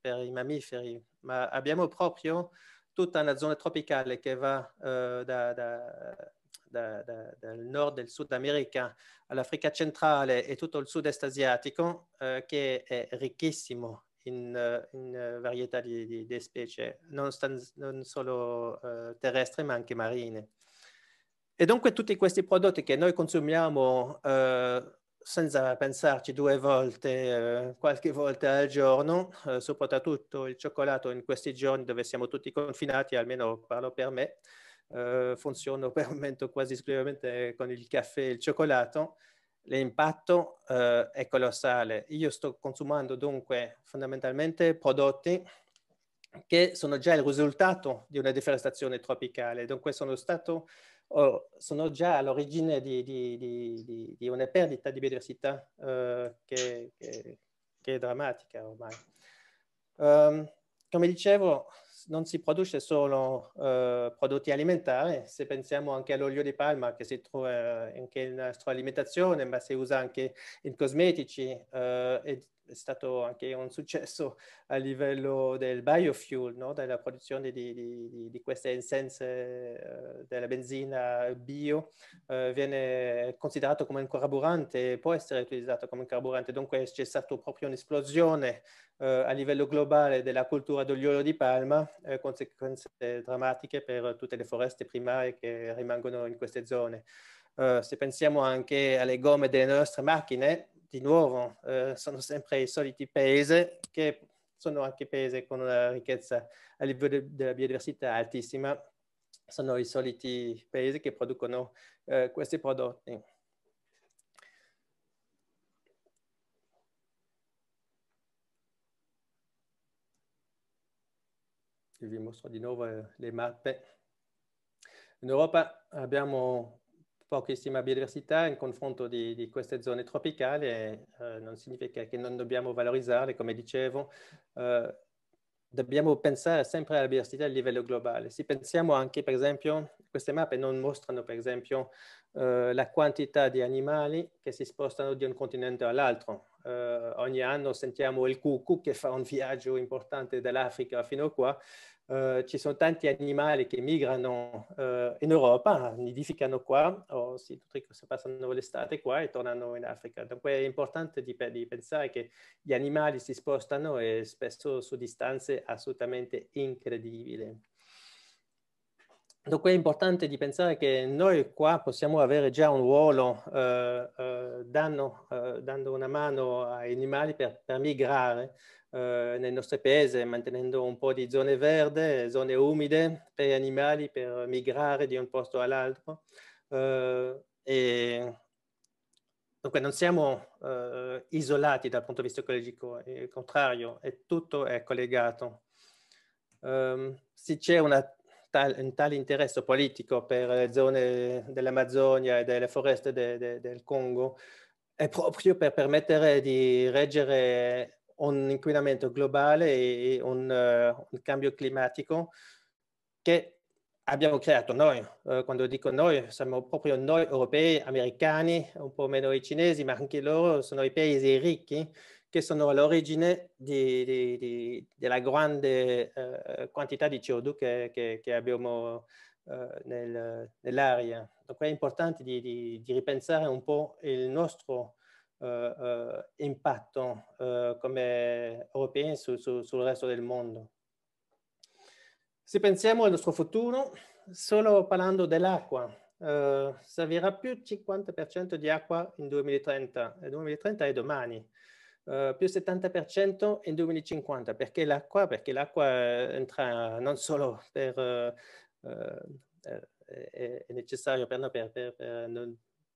per i mammiferi, ma abbiamo proprio tutta una zona tropicale che va uh, da, da, da, dal nord del Sud America all'Africa centrale e tutto il sud-est asiatico, uh, che è ricchissimo in, in varietà di, di, di, specie, non, stan, non solo uh, terrestri ma anche marine. E dunque tutti questi prodotti che noi consumiamo senza pensarci due volte, eh, qualche volta al giorno, eh, soprattutto il cioccolato in questi giorni dove siamo tutti confinati, almeno parlo per me, eh, funziono per il momento quasi esclusivamente con il caffè e il cioccolato, l'impatto eh, è colossale. Io sto consumando dunque fondamentalmente prodotti che sono già il risultato di una deforestazione tropicale, dunque sono stato sono già all'origine di, di, di, di, una perdita di biodiversità uh, che, che, che, è drammatica ormai. Um, come dicevo, non si produce solo uh, prodotti alimentari, se pensiamo anche all'olio di palma che si trova anche in nostra alimentazione, ma si usa anche in cosmetici uh, e è stato anche un successo a livello del biofuel, no? della produzione di, di, di queste essenze uh, della benzina bio, uh, viene considerato come un carburante, può essere utilizzato come un carburante, dunque c'è stata proprio un'esplosione uh, a livello globale della cultura dell'olio di palma, conseguenze drammatiche per tutte le foreste primarie che rimangono in queste zone. se pensiamo anche alle gomme delle nostre macchine, di nuovo eh, sono sempre i soliti paesi che sono anche paesi con una ricchezza a livello della biodiversità altissima, sono i soliti paesi che producono eh, questi prodotti. vi mostro di nuovo eh, le mappe. In Europa abbiamo pochissima biodiversità in confronto di, di queste zone tropicali e eh, non significa che non dobbiamo valorizzare, come dicevo, eh, dobbiamo pensare sempre alla biodiversità a livello globale. Se pensiamo anche, per esempio, queste mappe non mostrano, per esempio, eh, la quantità di animali che si spostano di un continente all'altro. Uh, ogni anno sentiamo il cucù che fa un viaggio importante dall'Africa fino a qua. Uh, ci sono tanti animali che migrano uh, in Europa, nidificano qua, o si, si passano l'estate qua e tornano in Africa. Dunque è importante di, di, pensare che gli animali si spostano e spesso su distanze assolutamente incredibili. Dunque è importante di pensare che noi qua possiamo avere già un ruolo eh, eh, dando, eh, dando, una mano ai animali per, per migrare eh, nel nostro paese, mantenendo un po' di zone verde, zone umide per gli animali per migrare di un posto all'altro. Eh, e dunque non siamo eh, isolati dal punto di vista ecologico, al contrario, è, tutto è collegato. Um, se c'è tal, un tale interesse politico per le zone dell'Amazzonia e delle foreste de, de, del Congo è proprio per permettere di reggere un inquinamento globale e un, uh, un cambio climatico che abbiamo creato noi. Uh, quando dico noi, siamo proprio noi europei, americani, un po' meno i cinesi, ma anche loro sono i paesi ricchi che sono all'origine di, di, di, della grande eh, quantità di CO2 che, che, che abbiamo nel, nell'aria. Dunque è importante di, ripensare un po' il nostro impatto eh, come europei su, su, sul resto del mondo. Se pensiamo al nostro futuro, solo parlando dell'acqua, Uh, servirà più 50% di acqua in 2030. Il 2030 è domani uh, più 70% in 2050. Perché l'acqua? Perché l'acqua entra non solo per, uh, è, è, necessario per, per, per, per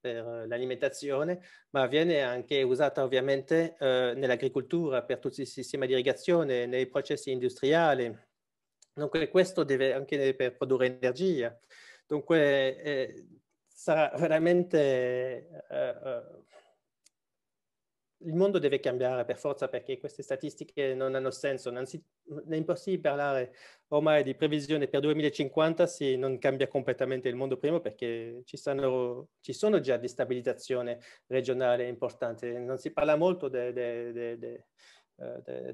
l'alimentazione, ma viene anche usata ovviamente nell'agricoltura, per tutti i sistemi di irrigazione, nei processi industriali. Dunque questo deve anche per produrre energia. Dunque eh, sarà veramente uh, il mondo deve cambiare per forza perché queste statistiche non hanno senso. Non si, è impossibile parlare ormai di previsione per 2050 se non cambia completamente il mondo prima perché ci, stanno, ci sono già destabilizzazione regionale importante. Non si parla molto de, de, de, de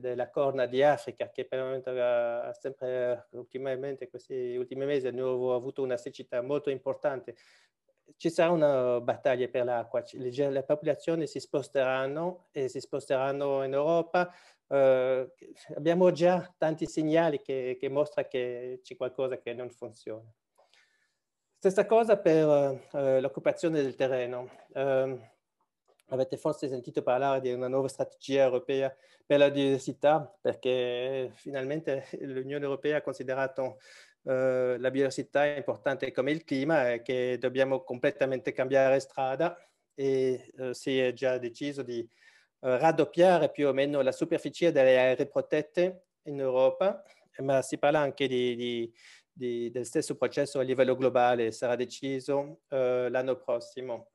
della corna di Africa che per il momento ha sempre ultimamente questi ultimi mesi hanno avuto una siccità molto importante ci sarà una battaglia per l'acqua, le, le, popolazioni si sposteranno e si sposteranno in Europa. Uh, abbiamo già tanti segnali che, che mostrano che c'è qualcosa che non funziona. Stessa cosa per uh, l'occupazione del terreno. Uh, avete forse sentito parlare di una nuova strategia europea per la diversità, perché finalmente l'Unione Europea ha considerato eh, la biodiversità è importante come il clima e che dobbiamo completamente cambiare strada e uh, si è già deciso di uh, raddoppiare più o meno la superficie delle aree protette in Europa, ma si parla anche di, di, di, del stesso processo a livello globale, sarà deciso l'anno prossimo.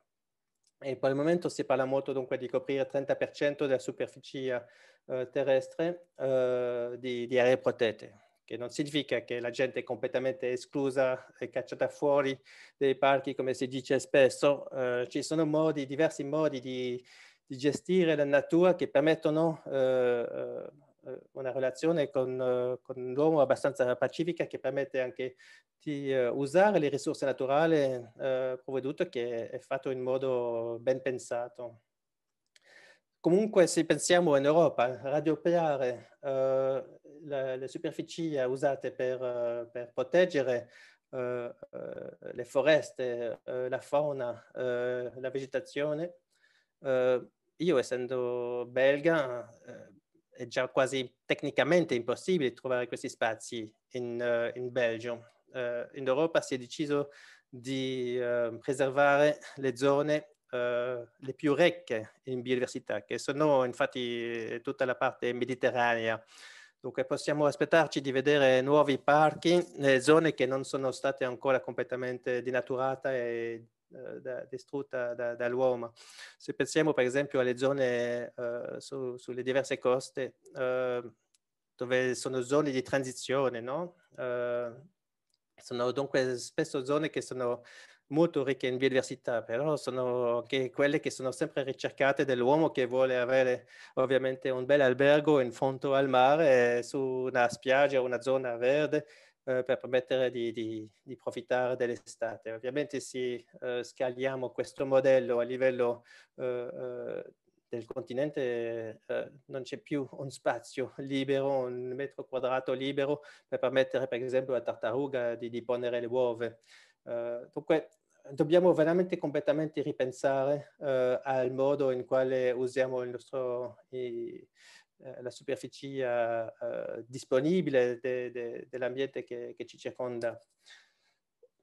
E per il momento si parla molto dunque di coprire il 30% della superficie terrestre di, di aree protette che non significa che la gente è completamente esclusa e cacciata fuori dai parchi, come si dice spesso. Uh, ci sono modi, diversi modi di, di, gestire la natura che permettono uh, uh, una relazione con, con l'uomo abbastanza pacifica che permette anche di usare le risorse naturali provvedute che è fatto in modo ben pensato. Comunque, se pensiamo in Europa, raddoppiare le, le, superfici usate per, uh, per proteggere uh, le foreste, la fauna, la vegetazione, io essendo belga è già quasi tecnicamente impossibile trovare questi spazi in, in Belgio. in Europa si è deciso di preservare le zone uh, le più ricche in biodiversità, che sono infatti tutta la parte mediterranea. Dunque possiamo aspettarci di vedere nuovi parchi nelle zone che non sono state ancora completamente dinaturate e uh, da, distrutte da, dall'uomo. Se pensiamo per esempio alle zone uh, su, sulle diverse coste, dove sono zone di transizione, no? sono dunque spesso zone che sono molto ricche in biodiversità, però sono che quelle che sono sempre ricercate dall'uomo che vuole avere ovviamente un bel albergo in fondo al mare, su una spiaggia, una zona verde, eh, per permettere di, di, di approfittare dell'estate. Ovviamente se eh, scaliamo questo modello a livello eh, eh del continente eh, non c'è più un spazio libero, un metro quadrato libero per permettere per esempio alla tartaruga di, di ponere le uova. Uh, dunque dobbiamo veramente completamente ripensare uh, al modo in quale usiamo nostro, i, uh, la superficie disponibile de, de, dell'ambiente che, che, ci circonda.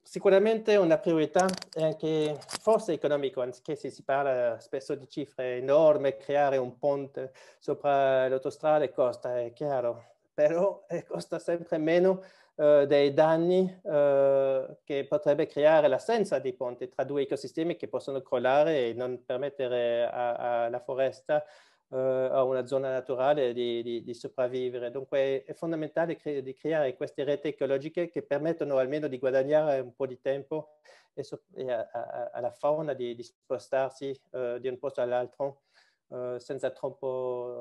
Sicuramente una priorità è anche forse economico, anche se si parla spesso di cifre enormi, creare un ponte sopra l'autostrada costa, è chiaro, però eh, costa sempre meno eh, dei danni eh, che potrebbe creare l'assenza di ponti tra due ecosistemi che possono crollare e non permettere alla foresta uh, a una zona naturale di, di, di sopravvivere. Dunque è fondamentale cre di creare queste reti ecologiche che permettono almeno di guadagnare un po' di tempo e, so e a, a, alla fauna di, di spostarsi uh, di un posto all'altro uh, senza troppo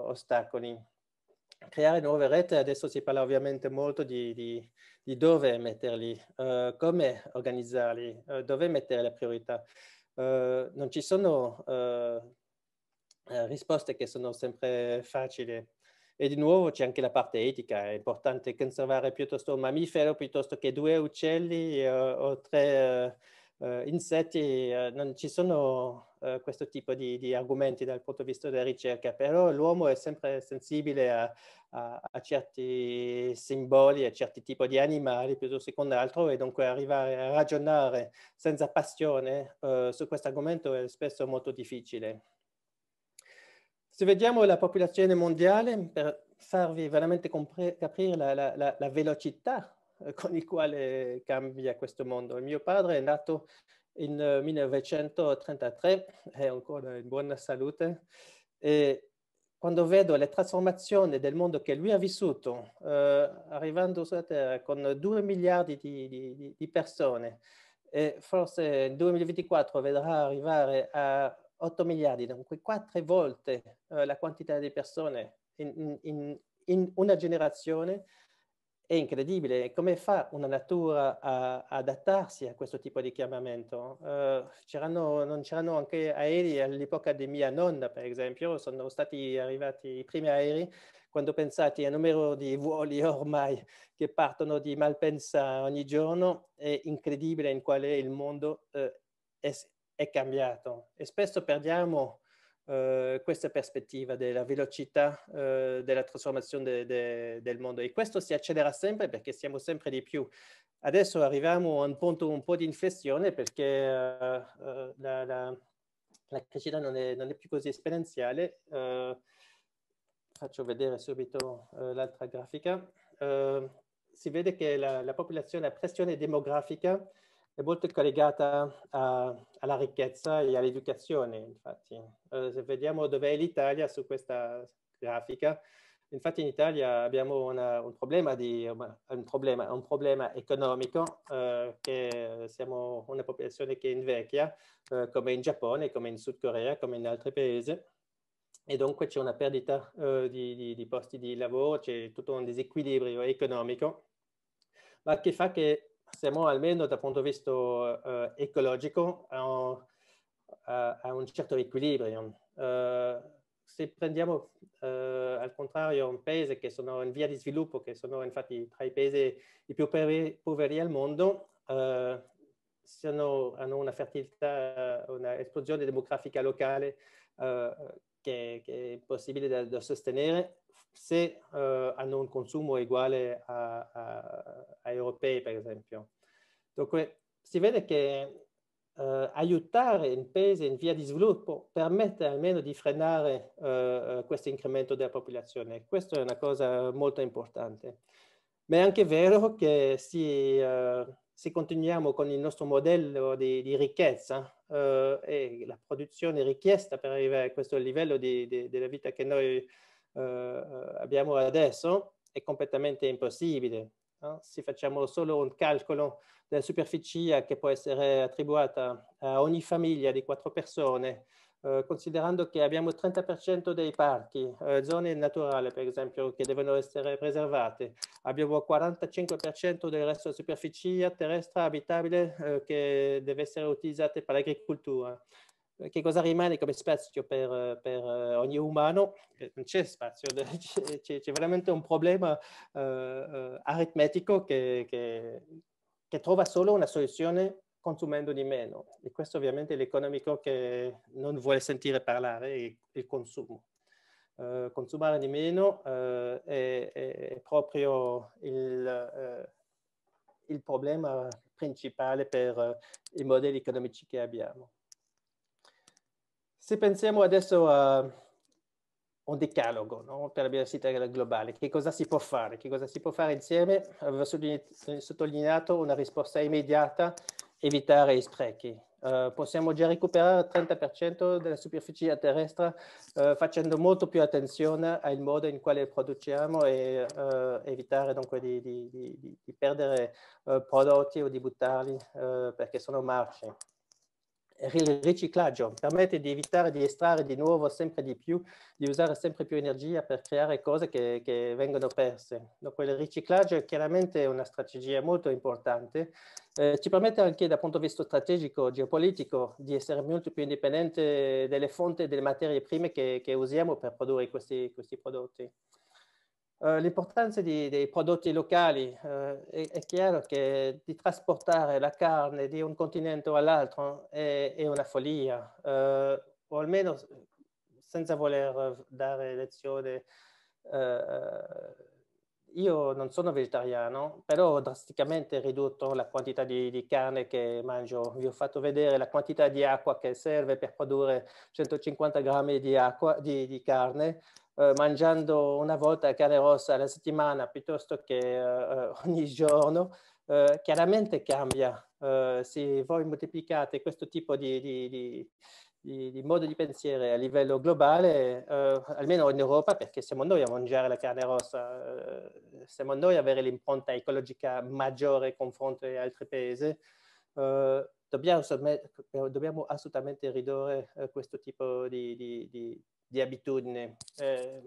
ostacoli. Creare nuove reti, adesso si parla ovviamente molto di, di dove metterli, come organizzarli, dove mettere le priorità. non ci sono risposte che sono sempre facili. E di nuovo c'è anche la parte etica, è importante conservare piuttosto un mammifero piuttosto che due uccelli o tre insetti. non ci sono questo tipo di, di, argomenti dal punto di vista della ricerca, però l'uomo è sempre sensibile a, a, a, certi simboli, a certi tipi di animali piuttosto che con altro e dunque arrivare a ragionare senza passione su questo argomento è spesso molto difficile. Se vediamo la popolazione mondiale, per farvi veramente capire la, la, la, la velocità eh, con il quale cambia questo mondo. Mio padre è nato in 1933, eh, è ancora in buona salute, e quando vedo le trasformazioni del mondo che lui ha vissuto, eh, arrivando sulla Terra con 2 miliardi di, di, di persone, e forse nel 2024 vedrà arrivare a 8 miliardi, dunque quattro volte eh, la quantità di persone in, in, in, una generazione, è incredibile. Come fa una natura a, adattarsi a questo tipo di chiamamento? Uh, c'erano, non c'erano anche aerei all'epoca di mia nonna, per esempio, sono stati arrivati i primi aerei. Quando pensate al numero di voli ormai che partono di Malpensa ogni giorno, è incredibile in quale il mondo uh, è, è cambiato e spesso perdiamo uh, questa prospettiva della velocità uh, della trasformazione de, de, del mondo e questo si accelera sempre perché siamo sempre di più. Adesso arriviamo a un punto un po' di inflessione perché uh, la, la, la, crescita non è, non è, più così esponenziale. faccio vedere subito l'altra grafica. si vede che la, la popolazione, la pressione demografica è molto collegata a, alla ricchezza e all'educazione, infatti. Uh, se vediamo dov'è l'Italia su questa grafica, infatti in Italia abbiamo una, un, problema di, un, problema, un problema economico, uh, che siamo una popolazione che invecchia, uh, come in Giappone, come in Sud Corea, come in altri paesi, e dunque c'è una perdita di, di, di posti di lavoro, c'è tutto un disequilibrio economico, ma che fa che siamo almeno dal punto di vista uh, ecologico a un, a, a un, certo equilibrio. Uh, se prendiamo uh, al contrario un paese che sono in via di sviluppo, che sono infatti tra i paesi i più poveri al mondo, sono, hanno una fertilità, una esplosione demografica locale che, che, è possibile da, da sostenere se uh, hanno un consumo uguale a, a, a, europei, per esempio. Dunque, si vede che uh, aiutare in paesi in via di sviluppo permette almeno di frenare uh, questo incremento della popolazione. Questa è una cosa molto importante. Ma è anche vero che se, se continuiamo con il nostro modello di, di ricchezza e la produzione richiesta per arrivare a questo livello di, di, della vita che noi uh, abbiamo adesso è completamente impossibile. No? Se facciamo solo un calcolo della superficie che può essere attribuita a ogni famiglia di quattro persone, eh, considerando che abbiamo il 30% dei parchi, eh, zone naturali per esempio, che devono essere preservate, abbiamo il 45% del resto della superficie terrestre abitabile eh, che deve essere utilizzata per l'agricoltura. Eh, che cosa rimane come spazio per, per ogni umano? Non c'è spazio, c'è, c'è, veramente un problema aritmetico che, che, che trova solo una soluzione consumando di meno. E questo ovviamente è l'economico che non vuole sentire parlare, il, consumo. Uh, consumare di meno uh, è, è, proprio il, uh, il, problema principale per i modelli economici che abbiamo. Se pensiamo adesso a un decalogo no? per la biodiversità globale, che cosa si può fare? Che cosa si può fare insieme? Avevo sottolineato una risposta immediata evitare gli sprechi. Uh, possiamo già recuperare il 30% della superficie terrestre uh, facendo molto più attenzione al modo in cui produciamo e uh, evitare dunque di, di, di, di perdere prodotti o di buttarli perché sono marci il riciclaggio permette di evitare di estrarre di nuovo sempre di più, di usare sempre più energia per creare cose che, che vengono perse. Dunque il riciclaggio è chiaramente una strategia molto importante, eh, ci permette anche dal punto di vista strategico, geopolitico, di essere molto più indipendente delle fonti delle materie prime che, che usiamo per produrre questi, questi prodotti. Uh, l'importanza dei prodotti locali uh, è, è, chiaro che di trasportare la carne di un continente all'altro è, è, una follia, uh, o almeno senza voler dare lezione. io non sono vegetariano, però ho drasticamente ridotto la quantità di, di, carne che mangio. Vi ho fatto vedere la quantità di acqua che serve per produrre 150 grammi di, acqua, di, di carne eh, mangiando una volta carne rossa alla settimana piuttosto che eh, ogni giorno, eh, chiaramente cambia. Eh, se voi moltiplicate questo tipo di, di, di di, di, modo di pensiero a livello globale, eh, almeno in Europa, perché siamo noi a mangiare la carne rossa, eh, siamo noi a avere l'impronta ecologica maggiore confronto agli altri paesi, eh, dobbiamo, dobbiamo, assolutamente ridurre questo tipo di, di, di abitudine. Eh,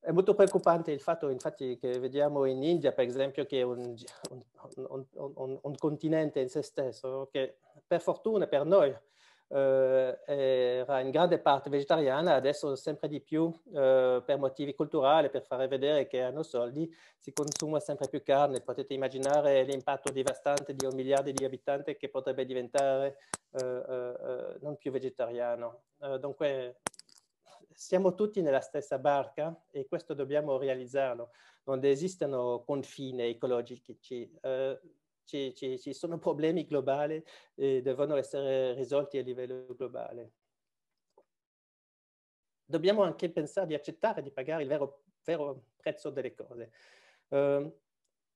è molto preoccupante il fatto infatti che vediamo in India, per esempio, che è un, un, un, un continente in se stesso, che per fortuna per noi eh, era in grande parte vegetariana, adesso sempre di più eh, per motivi culturali, per fare vedere che hanno soldi, si consuma sempre più carne. Potete immaginare l'impatto devastante di un miliardo di abitanti che potrebbe diventare eh, eh, eh non più vegetariano. Eh, dunque siamo tutti nella stessa barca e questo dobbiamo realizzarlo. Non esistono confini ecologici, eh, ci, ci, ci, sono problemi globali e devono essere risolti a livello globale. Dobbiamo anche pensare di accettare di pagare il vero, vero prezzo delle cose. Uh,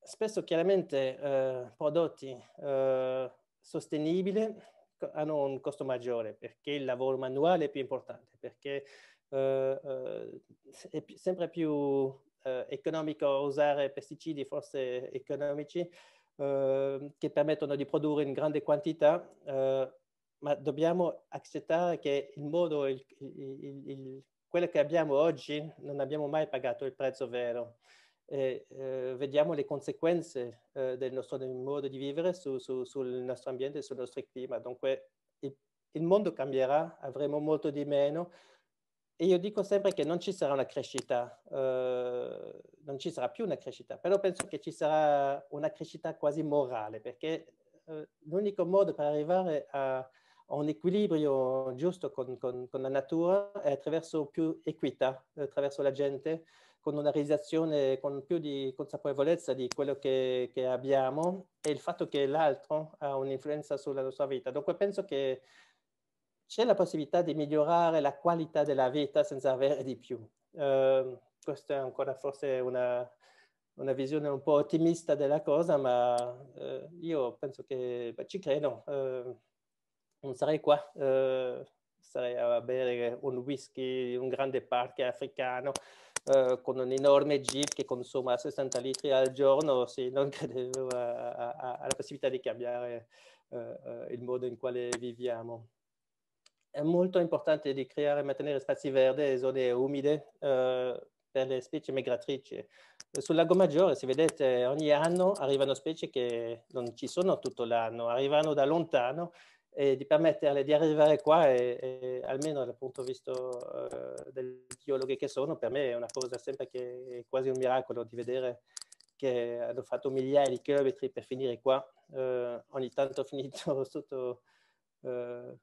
spesso chiaramente uh, prodotti uh, sostenibili hanno un costo maggiore perché il lavoro manuale è più importante, perché eh, eh, è sempre più eh, economico usare pesticidi forse economici che permettono di produrre in grande quantità, ma dobbiamo accettare che il modo, il, il, il, quello che abbiamo oggi, non abbiamo mai pagato il prezzo vero. E, eh, vediamo le conseguenze eh, del nostro modo di vivere su, su, sul nostro ambiente, sul nostro clima. Dunque il, il, mondo cambierà, avremo molto di meno, e io dico sempre che non ci sarà una crescita, eh, non ci sarà più una crescita, però penso che ci sarà una crescita quasi morale, perché eh, l'unico modo per arrivare a, un equilibrio giusto con, con, con, la natura è attraverso più equità, attraverso la gente, con una realizzazione con più di consapevolezza di quello che, che abbiamo e il fatto che l'altro ha un'influenza sulla nostra vita. Dunque penso che c'è la possibilità di migliorare la qualità della vita senza avere di più. Uh, questa è ancora forse una, una, visione un po' ottimista della cosa, ma uh, io penso che beh, ci credo. Uh, non sarei qua, sarei a bere un whisky in un grande parco africano eh, con un enorme jeep che consuma 60 litri al giorno, sì, non credevo alla possibilità di cambiare eh, eh, il modo in quale viviamo. È molto importante di creare e mantenere spazi verdi e zone umide eh, per le specie migratrici. Sul lago Maggiore, se vedete, ogni anno arrivano specie che non ci sono tutto l'anno, arrivano da lontano e di permetterle di arrivare qua e, e almeno dal punto di vista uh, dei biologhi che sono, per me è una cosa sempre che è quasi un miracolo di vedere che hanno fatto migliaia di chilometri per finire qua, uh, ogni tanto finito sotto, uh,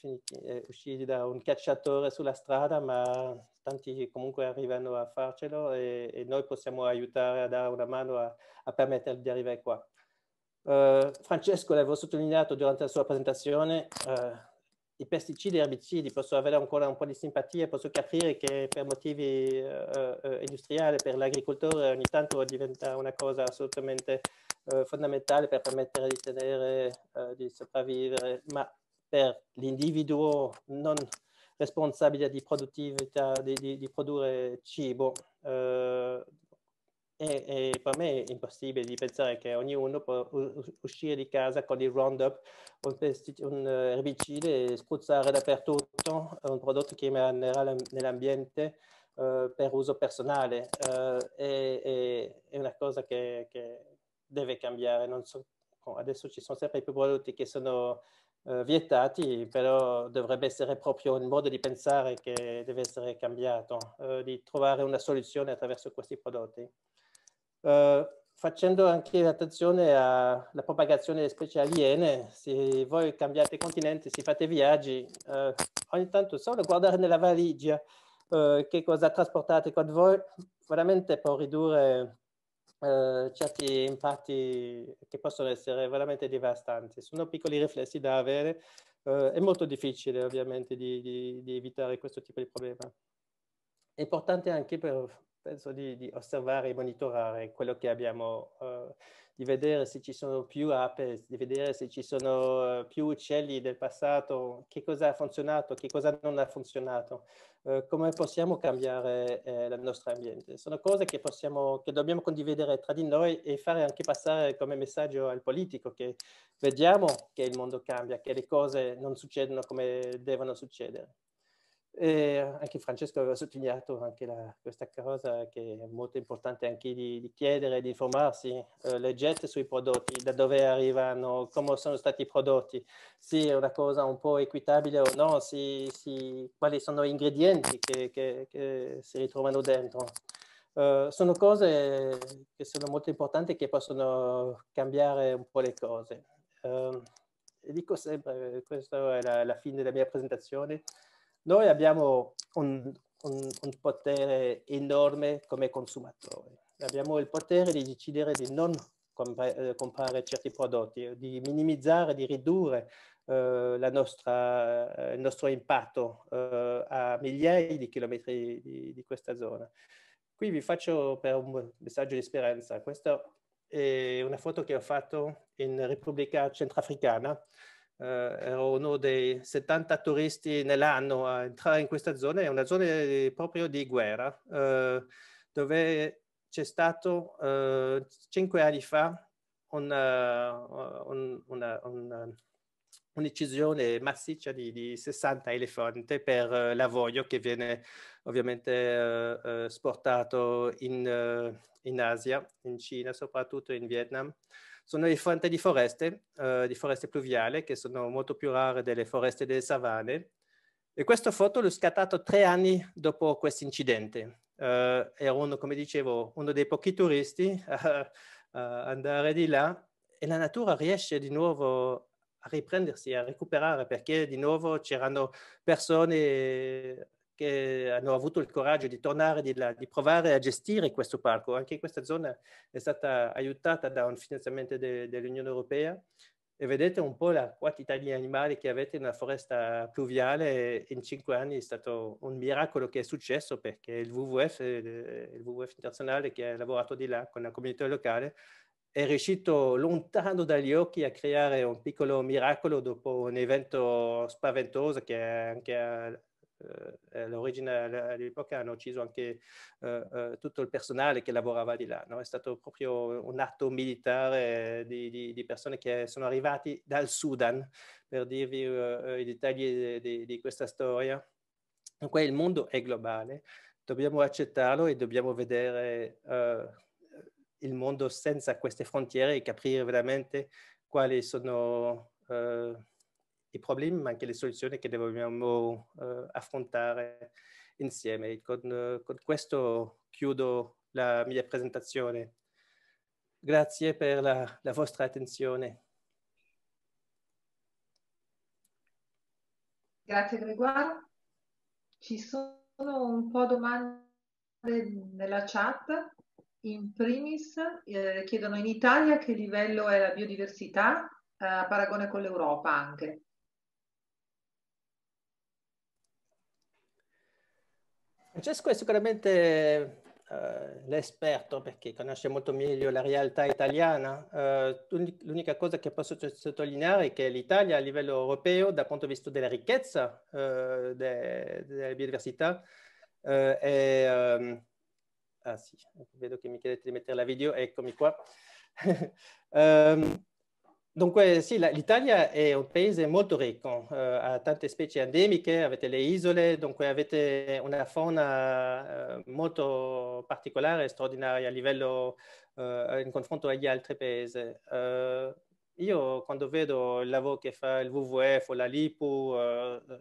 finiti, eh, usciti da un cacciatore sulla strada, ma tanti comunque arrivano a farcelo e, e noi possiamo aiutare a dare una mano a, a permettergli di arrivare qua. Uh, Francesco l'avevo sottolineato durante la sua presentazione, uh, i pesticidi e erbicidi posso avere ancora un po' di simpatia, posso capire che per motivi uh, industriali, per l'agricoltore ogni tanto diventa una cosa assolutamente fondamentale per permettere di tenere, di sopravvivere, ma per l'individuo non responsabile di produttività, di, di, di produrre cibo, e, e, per me è impossibile di pensare che ognuno può uscire di casa con il Roundup, un, un erbicide e spruzzare dappertutto un prodotto che rimarrà nell'ambiente uh, per uso personale. È, è, è, una cosa che, che deve cambiare. So, adesso ci sono sempre più prodotti che sono uh, vietati, però dovrebbe essere proprio il modo di pensare che deve essere cambiato, di trovare una soluzione attraverso questi prodotti. Uh, facendo anche attenzione alla propagazione delle specie aliene, se voi cambiate continente, se fate viaggi, uh, ogni tanto solo guardare nella valigia uh, che cosa trasportate con voi, veramente può ridurre certi impatti che possono essere veramente devastanti. Sono piccoli riflessi da avere, è molto difficile ovviamente di, di, di evitare questo tipo di problema. È importante anche per penso di, di, osservare e monitorare quello che abbiamo, uh, di vedere se ci sono più ape, di vedere se ci sono uh, più uccelli del passato, che cosa ha funzionato, che cosa non ha funzionato, uh, come possiamo cambiare il nostro ambiente. Sono cose che, possiamo, che dobbiamo condividere tra di noi e fare anche passare come messaggio al politico che vediamo che il mondo cambia, che le cose non succedono come devono succedere. E anche Francesco aveva sottolineato anche la, questa cosa che è molto importante anche di, di chiedere, di informarsi, eh, leggete sui prodotti, da dove arrivano, come sono stati prodotti, se è una cosa un po' equitabile o no, si, si, quali sono gli ingredienti che, che, che si ritrovano dentro. Uh, sono cose che sono molto importanti e che possono cambiare un po' le cose. Uh, dico sempre, questa è la, la fine della mia presentazione, noi abbiamo un, un, un potere enorme come consumatori. Abbiamo il potere di decidere di non eh, comprare certi prodotti, di minimizzare, di ridurre eh, nostra, eh, il nostro impatto eh, a migliaia di chilometri di, di, questa zona. Qui vi faccio per un messaggio di speranza. Questa è una foto che ho fatto in Repubblica Centrafricana, ero uno dei 70 turisti nell'anno a entrare in questa zona, è una zona proprio di guerra, eh, dove c'è stato eh, cinque anni fa una, un, una, una, un'incisione massiccia di, di, 60 elefanti per l'avoio che viene ovviamente eh, eh, sportato in, eh, in Asia, in Cina, soprattutto in Vietnam sono le fonti di foreste, uh, di foreste pluviali, che sono molto più rare delle foreste delle savane. E questa foto l'ho scattato tre anni dopo questo incidente. Uh, ero uno, come dicevo, uno dei pochi turisti a, a andare di là e la natura riesce di nuovo a riprendersi, a recuperare, perché di nuovo c'erano persone che hanno avuto il coraggio di tornare di là, di provare a gestire questo parco. Anche questa zona è stata aiutata da un finanziamento de, dell'Unione Europea e vedete un po' la quantità di animali che avete nella foresta pluviale in cinque anni è stato un miracolo che è successo perché il WWF, eh, il WWF internazionale che ha lavorato di là con la comunità locale è riuscito lontano dagli occhi a creare un piccolo miracolo dopo un evento spaventoso che anche ha all'origine, all'epoca hanno ucciso anche eh, eh, tutto il personale che lavorava di là. No? È stato proprio un atto militare di, di, di persone che sono arrivati dal Sudan, per dirvi i dettagli di, di questa storia. Dunque il mondo è globale, dobbiamo accettarlo e dobbiamo vedere il mondo senza queste frontiere e capire veramente quali sono uh, i problemi, ma anche le soluzioni che dobbiamo uh, affrontare insieme. Con, uh, con, questo chiudo la mia presentazione. Grazie per la, la vostra attenzione. Grazie Gregoire. Ci sono un po' domande nella chat. In primis eh, chiedono in Italia che livello è la biodiversità eh, a paragone con l'Europa anche. Francesco è sicuramente uh, l'esperto perché conosce molto meglio la realtà italiana. Uh, l'unica cosa che posso sottolineare è che l'Italia a livello europeo, dal punto di vista della ricchezza uh, de, della biodiversità, è... Um, ah sì, vedo che mi chiedete di mettere la video, eccomi qua. um, Dunque sì, l'Italia è un paese molto ricco, eh, ha tante specie endemiche, avete le isole, dunque avete una fauna eh, molto particolare, straordinaria a livello eh, in confronto agli altri paesi. Eh, io quando vedo il lavoro che fa il WWF o la LIPU, eh,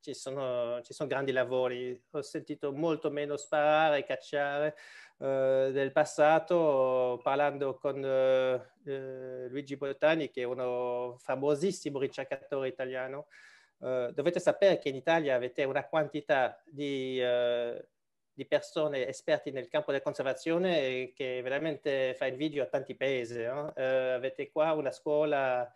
ci sono, ci sono grandi lavori, ho sentito molto meno sparare, cacciare, del passato parlando con eh, eh, Luigi Boltani che è uno famosissimo ricercatore italiano. Eh, dovete sapere che in Italia avete una quantità di, eh, di persone esperti nel campo della conservazione che veramente fa invidio a tanti paesi. No? avete qua una scuola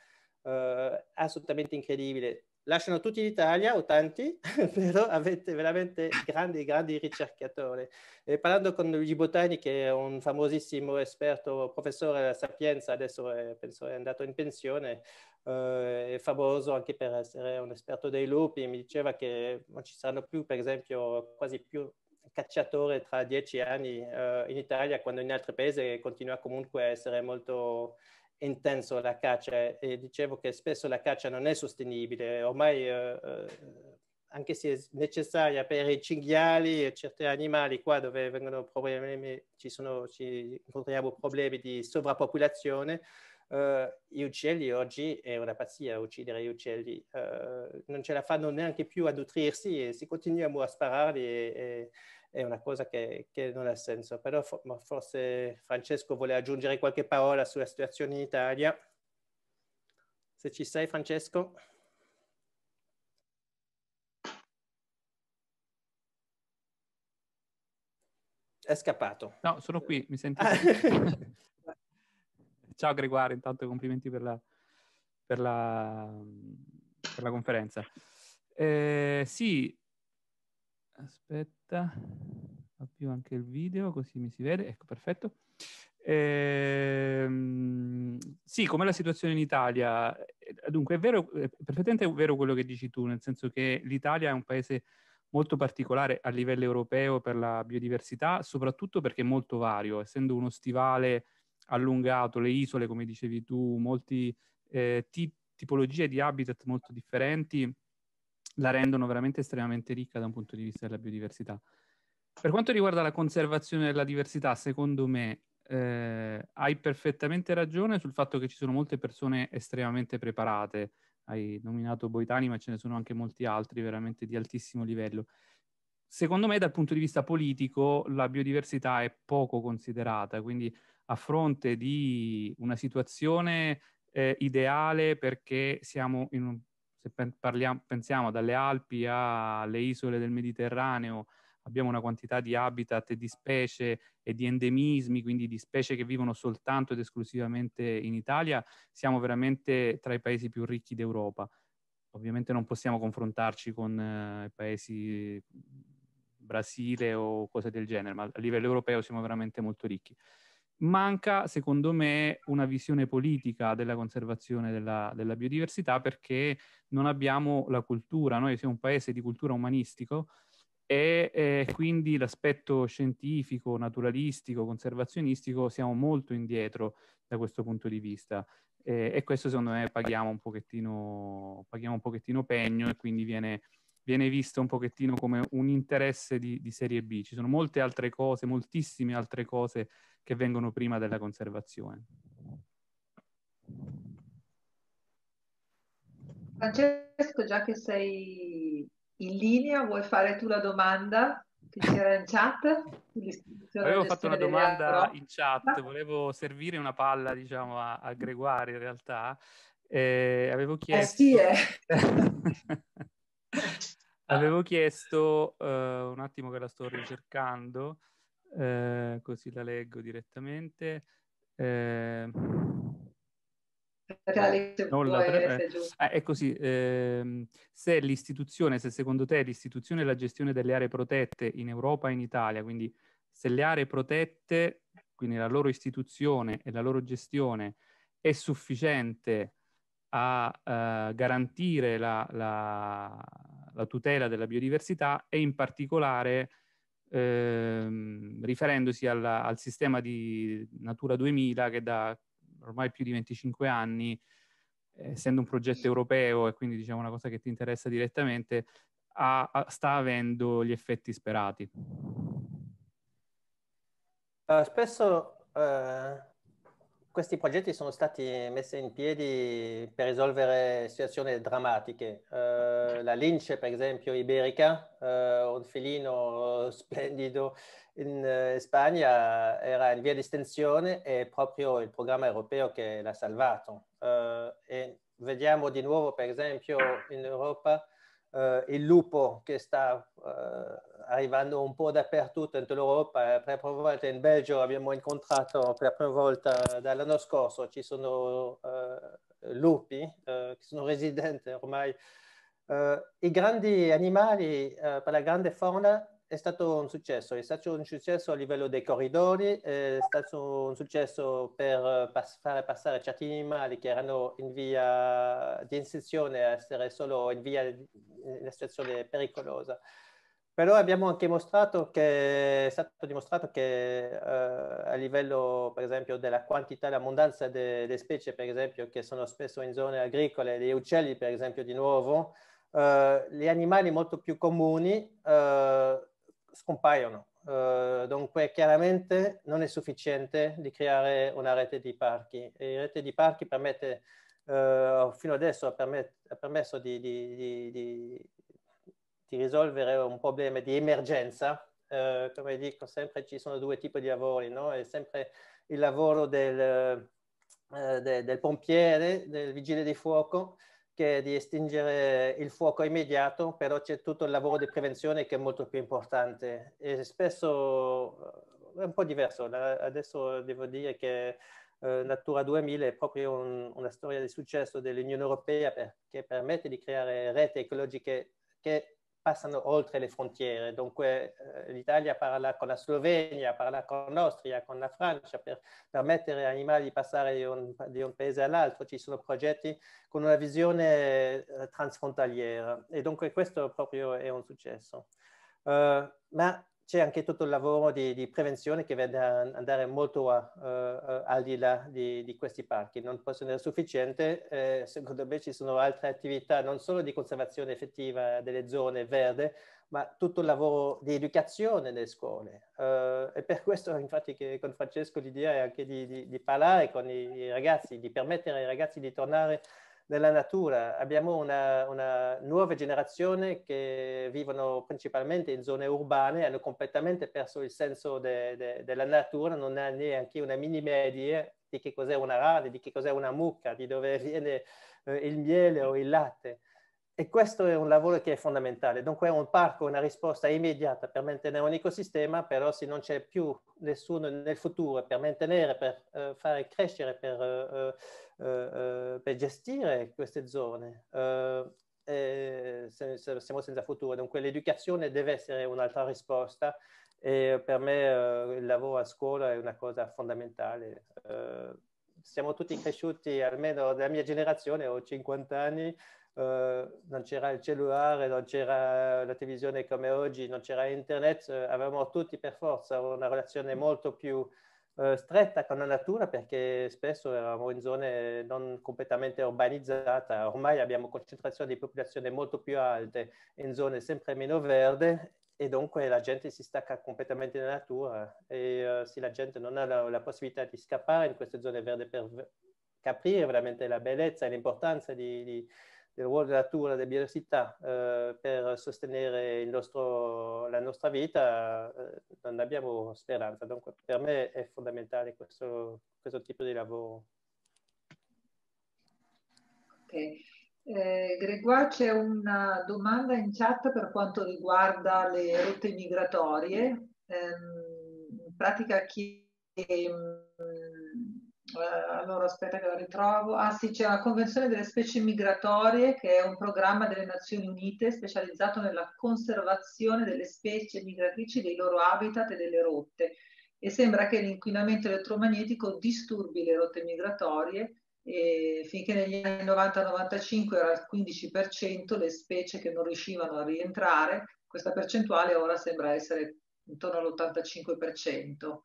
assolutamente incredibile lasciano tutti l'Italia o tanti, però avete veramente grandi, grandi ricercatori. E parlando con Luigi Botani, che è un famosissimo esperto, professore della Sapienza, adesso è, penso è andato in pensione, eh, è famoso anche per essere un esperto dei lupi, mi diceva che non ci saranno più, per esempio, quasi più cacciatori tra dieci anni eh, in Italia, quando in altri paesi continua comunque a essere molto intenso la caccia e dicevo che spesso la caccia non è sostenibile, ormai eh, eh, anche se è necessaria per i cinghiali e certi animali qua dove vengono problemi, ci, sono, ci incontriamo problemi di sovrappopolazione, eh, gli uccelli oggi è una pazzia uccidere gli uccelli, eh, non ce la fanno neanche più a nutrirsi e si continuano a spararli e, e è una cosa che, che non ha senso. Però for, forse Francesco vuole aggiungere qualche parola sulla situazione in Italia. Se ci sei, Francesco. È scappato. No, sono qui, mi senti? Ciao Gregoire, intanto complimenti per la, per la, per la conferenza. Eh, sì, aspetta, avvio anche il video così mi si vede, ecco perfetto. Ehm, sì, com'è la situazione in Italia? Dunque, è vero, è perfettamente vero quello che dici tu, nel senso che l'Italia è un paese molto particolare a livello europeo per la biodiversità, soprattutto perché è molto vario, essendo uno stivale allungato, le isole, come dicevi tu, molti eh, tip- tipologie di habitat molto differenti, la rendono veramente estremamente ricca da un punto di vista della biodiversità. Per quanto riguarda la conservazione della diversità, secondo me eh, hai perfettamente ragione sul fatto che ci sono molte persone estremamente preparate. Hai nominato Boitani, ma ce ne sono anche molti altri veramente di altissimo livello. Secondo me, dal punto di vista politico, la biodiversità è poco considerata, quindi a fronte di una situazione eh, ideale perché siamo in un se parliamo, pensiamo dalle Alpi alle isole del Mediterraneo, abbiamo una quantità di habitat e di specie e di endemismi, quindi di specie che vivono soltanto ed esclusivamente in Italia, siamo veramente tra i paesi più ricchi d'Europa. Ovviamente non possiamo confrontarci con eh, paesi Brasile o cose del genere, ma a livello europeo siamo veramente molto ricchi. Manca, secondo me, una visione politica della conservazione della, della, biodiversità perché non abbiamo la cultura. Noi siamo un paese di cultura umanistico e eh, quindi l'aspetto scientifico, naturalistico, conservazionistico siamo molto indietro da questo punto di vista. Eh, e questo secondo me paghiamo un pochettino, paghiamo un pochettino pegno e quindi viene, viene visto un pochettino come un interesse di, di serie B. Ci sono molte altre cose, moltissime altre cose che vengono prima della conservazione. Francesco, già che sei in linea, vuoi fare tu la domanda che c'era in chat? Avevo fatto una domanda in chat, volevo servire una palla, diciamo, a, a Gregorio in realtà. Eh, avevo chiesto... Eh sì, eh. avevo chiesto, uh, un attimo che la sto ricercando, uh, così la leggo direttamente. Uh, non la pre- eh, è così, eh, se l'istituzione, se secondo te l'istituzione e la gestione delle aree protette in Europa e in Italia, quindi se le aree protette, quindi la loro istituzione e la loro gestione è sufficiente a uh, garantire la, la, la, tutela della biodiversità e in particolare ehm, riferendosi alla, al sistema di Natura 2000 che da ormai più di 25 anni, essendo un progetto europeo e quindi diciamo una cosa che ti interessa direttamente, ha, ha, sta avendo gli effetti sperati? Uh, spesso uh, questi progetti sono stati messi in piedi per risolvere situazioni drammatiche. Uh, la lince, per esempio, iberica, un felino splendido in eh, Spagna era in via di estensione e proprio il programma europeo che l'ha salvato. Uh, e vediamo di nuovo, per esempio, in Europa uh, il lupo che sta uh, arrivando un po' dappertutto in tutta l'Europa. Per la prima volta in Belgio abbiamo incontrato per la prima volta dall'anno scorso, ci sono lupi che sono residenti ormai. I grandi animali per la grande fauna è stato un successo, è stato un successo a livello dei corridori, è stato un successo per pass fare passare certi animali che erano in via di insezione a essere solo in via in una situazione pericolosa. Però abbiamo anche mostrato che è stato dimostrato che eh, a livello, per esempio, della quantità e l'abbondanza delle specie, per esempio, che sono spesso in zone agricole, degli uccelli, per esempio, di nuovo, eh, gli animali molto più comuni eh, scompaiono. Uh, dunque chiaramente non è sufficiente di creare una rete di parchi. E la rete di parchi permette, uh, fino adesso ha, permet- ha permesso di, di, di, di, risolvere un problema di emergenza. Uh, come dico sempre ci sono due tipi di lavori, no? È sempre il lavoro del, de, del pompiere, del vigile di fuoco, che di estinguere il fuoco immediato, però c'è tutto il lavoro di prevenzione che è molto più importante e spesso eh, è un po' diverso. Adesso devo dire che eh, Natura 2000 è proprio un, una storia di successo dell'Unione Europea che permette di creare reti ecologiche che passano oltre le frontiere. Dunque eh, l'Italia parla con la Slovenia, parla con l'Austria, con la Francia per permettere agli animali di passare di un, di un, paese all'altro. Ci sono progetti con una visione eh, transfrontaliera e dunque questo proprio è un successo. Uh, ma c'è anche tutto il lavoro di, di prevenzione che vede andare molto a, uh, al di là di, di, questi parchi. Non possono essere sufficienti, eh, secondo me ci sono altre attività non solo di conservazione effettiva delle zone verde, ma tutto il lavoro di educazione nelle scuole. Uh, e per questo infatti che con Francesco l'idea è anche di, di parlare con i, i ragazzi, di permettere ai ragazzi di tornare nella natura. Abbiamo una, una, nuova generazione che vivono principalmente in zone urbane, hanno completamente perso il senso de, de, della natura, non hanno neanche una minima idea di che cos'è una rana, di che cos'è una mucca, di dove viene eh, il miele o il latte. E questo è un lavoro che è fondamentale. Dunque un parco è una risposta immediata per mantenere un ecosistema, però se non c'è più nessuno nel futuro per mantenere, per uh, fare crescere, per, uh, uh, per, gestire queste zone, siamo senza futuro. Dunque l'educazione deve essere un'altra risposta e per me il lavoro a scuola è una cosa fondamentale. siamo tutti cresciuti, almeno della mia generazione, ho 50 anni, Uh, non c'era il cellulare, non c'era la televisione come oggi, non c'era internet, uh, avevamo tutti per forza una relazione molto più uh, stretta con la natura perché spesso eravamo in zone non completamente urbanizzate, ormai abbiamo concentrazioni di popolazione molto più alte in zone sempre meno verde e dunque la gente si stacca completamente dalla natura e se la gente non ha la, la possibilità di scappare in queste zone verdi per capire veramente la bellezza e l'importanza di, di del ruolo della natura, della biodiversità eh, per sostenere nostro, la nostra vita, eh, non abbiamo speranza. Dunque, per me è fondamentale questo, questo tipo di lavoro. Ok. Eh, Gregoire, c'è una domanda in chat per quanto riguarda le rotte migratorie. Ehm, in pratica chi eh, allora aspetta che la ritrovo. Ah sì, c'è la Convenzione delle specie migratorie che è un programma delle Nazioni Unite specializzato nella conservazione delle specie migratrici, dei loro habitat e delle rotte. E sembra che l'inquinamento elettromagnetico disturbi le rotte migratorie e finché negli anni 90-95 era il 15% le specie che non riuscivano a rientrare, questa percentuale ora sembra essere intorno all'85%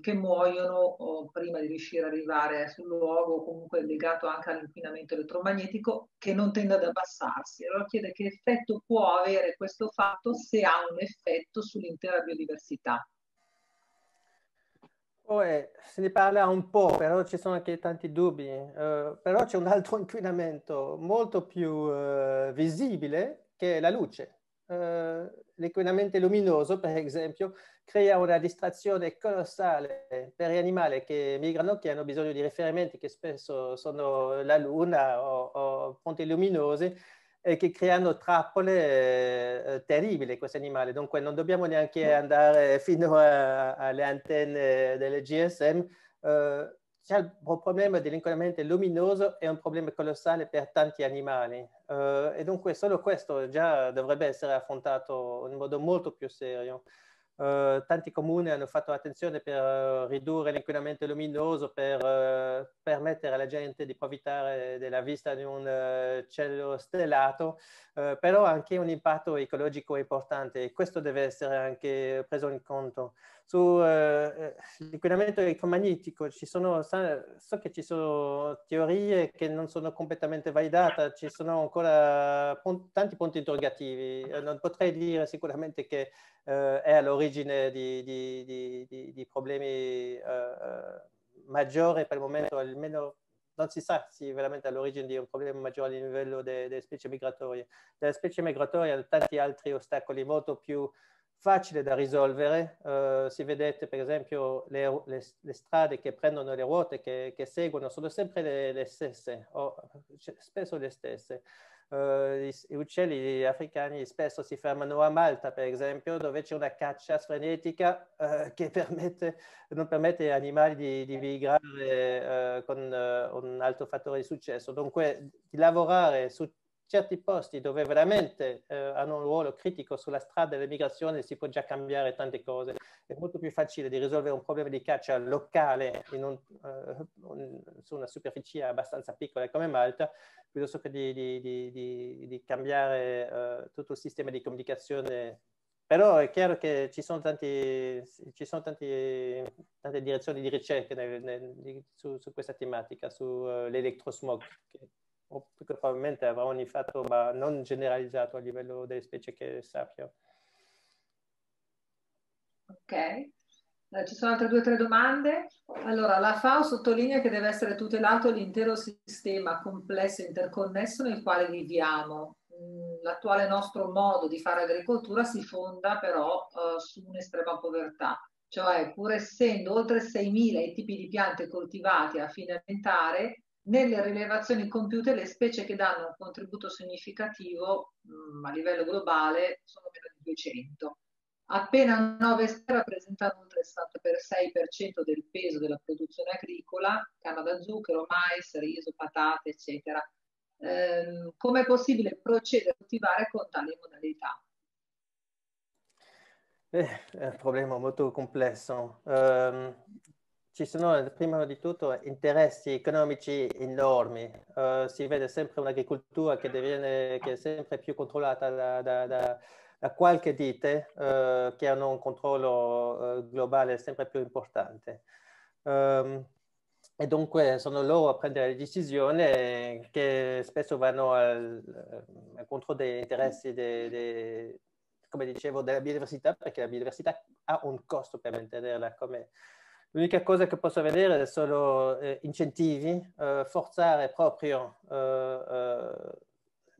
che muoiono prima di riuscire ad arrivare sul luogo, comunque legato anche all'inquinamento elettromagnetico che non tende ad abbassarsi. Allora chiede che effetto può avere questo fatto se ha un effetto sull'intera biodiversità. Oh, eh, se ne parla un po', però ci sono anche tanti dubbi. Uh, però c'è un altro inquinamento molto più uh, visibile che è la luce. Uh, l'inquinamento luminoso, per esempio, crea una distrazione colossale per gli animali che migrano, che hanno bisogno di riferimenti che spesso sono la luna o, o ponti luminosi e che creano trappole eh, terribili questi animali. Dunque non dobbiamo neanche andare fino alle antenne delle GSM. Eh, c'è il problema dell'inquinamento luminoso è un problema colossale per tanti animali uh, e dunque solo questo già dovrebbe essere affrontato in modo molto più serio. Uh, tanti comuni hanno fatto attenzione per uh, ridurre l'inquinamento luminoso, per uh, permettere alla gente di approfittare della vista di un cielo stellato, però anche un impatto ecologico importante e questo deve essere anche preso in conto. Sull'inquinamento elettromagnetico ci sono, so che ci sono teorie che non sono completamente validate, ci sono ancora tanti punti interrogativi, non potrei dire sicuramente che eh, è all'origine di, di, di, di problemi eh, maggiori per il momento, almeno non si sa se veramente all'origine di un problema maggiore a livello delle de specie migratorie. Delle specie migratorie hanno tanti altri ostacoli molto più facili da risolvere. Uh, si vedete per esempio le, le, le, strade che prendono le ruote, che, che seguono, sono sempre le, le stesse, o spesso le stesse. Uh, gli uccelli africani spesso si fermano a Malta, per esempio, dove c'è una caccia frenetica uh, che permette, non permette agli animali di, di migrare con un alto fattore di successo. Dunque, di lavorare su certi posti dove veramente eh, hanno un ruolo critico sulla strada dell'emigrazione si può già cambiare tante cose. È molto più facile di risolvere un problema di caccia locale un, uh, un, su una superficie abbastanza piccola come Malta, piuttosto che di, di, di, di cambiare uh, tutto il sistema di comunicazione. Però è chiaro che ci sono, tanti, ci sono tanti, tante direzioni di ricerca nel, nel, su, su, questa tematica, sull'elettrosmog, uh, o probabilmente avrà un effetto ma non generalizzato a livello delle specie che sappiano. Ok, eh, ci sono altre due o tre domande. Allora, la FAO sottolinea che deve essere tutelato l'intero sistema complesso e interconnesso nel quale viviamo. Mm, l'attuale nostro modo di fare agricoltura si fonda però uh, su un'estrema povertà, cioè pur essendo oltre 6.000 i tipi di piante coltivati a fine alimentare, nelle rilevazioni compiute le specie che danno un contributo significativo mh, mm, a livello globale sono meno di 200. Appena 9 specie rappresentano il 66% del peso della produzione agricola, canna da zucchero, mais, riso, patate, eccetera. Ehm, Come è possibile procedere a coltivare con tali modalità? Eh, è un problema molto complesso. Um, ci sono prima di tutto interessi economici enormi. Uh, si vede sempre un'agricoltura che, diviene, che è sempre più controllata da, da, da, da qualche dite uh, che hanno un controllo uh, globale sempre più importante. Um, e dunque sono loro a prendere le decisioni che spesso vanno al, al contro degli interessi, de, de, come dicevo, della biodiversità, perché la biodiversità ha un costo per mantenerla. Come... L'unica cosa che posso vedere sono eh, incentivi, eh, forzare proprio eh, eh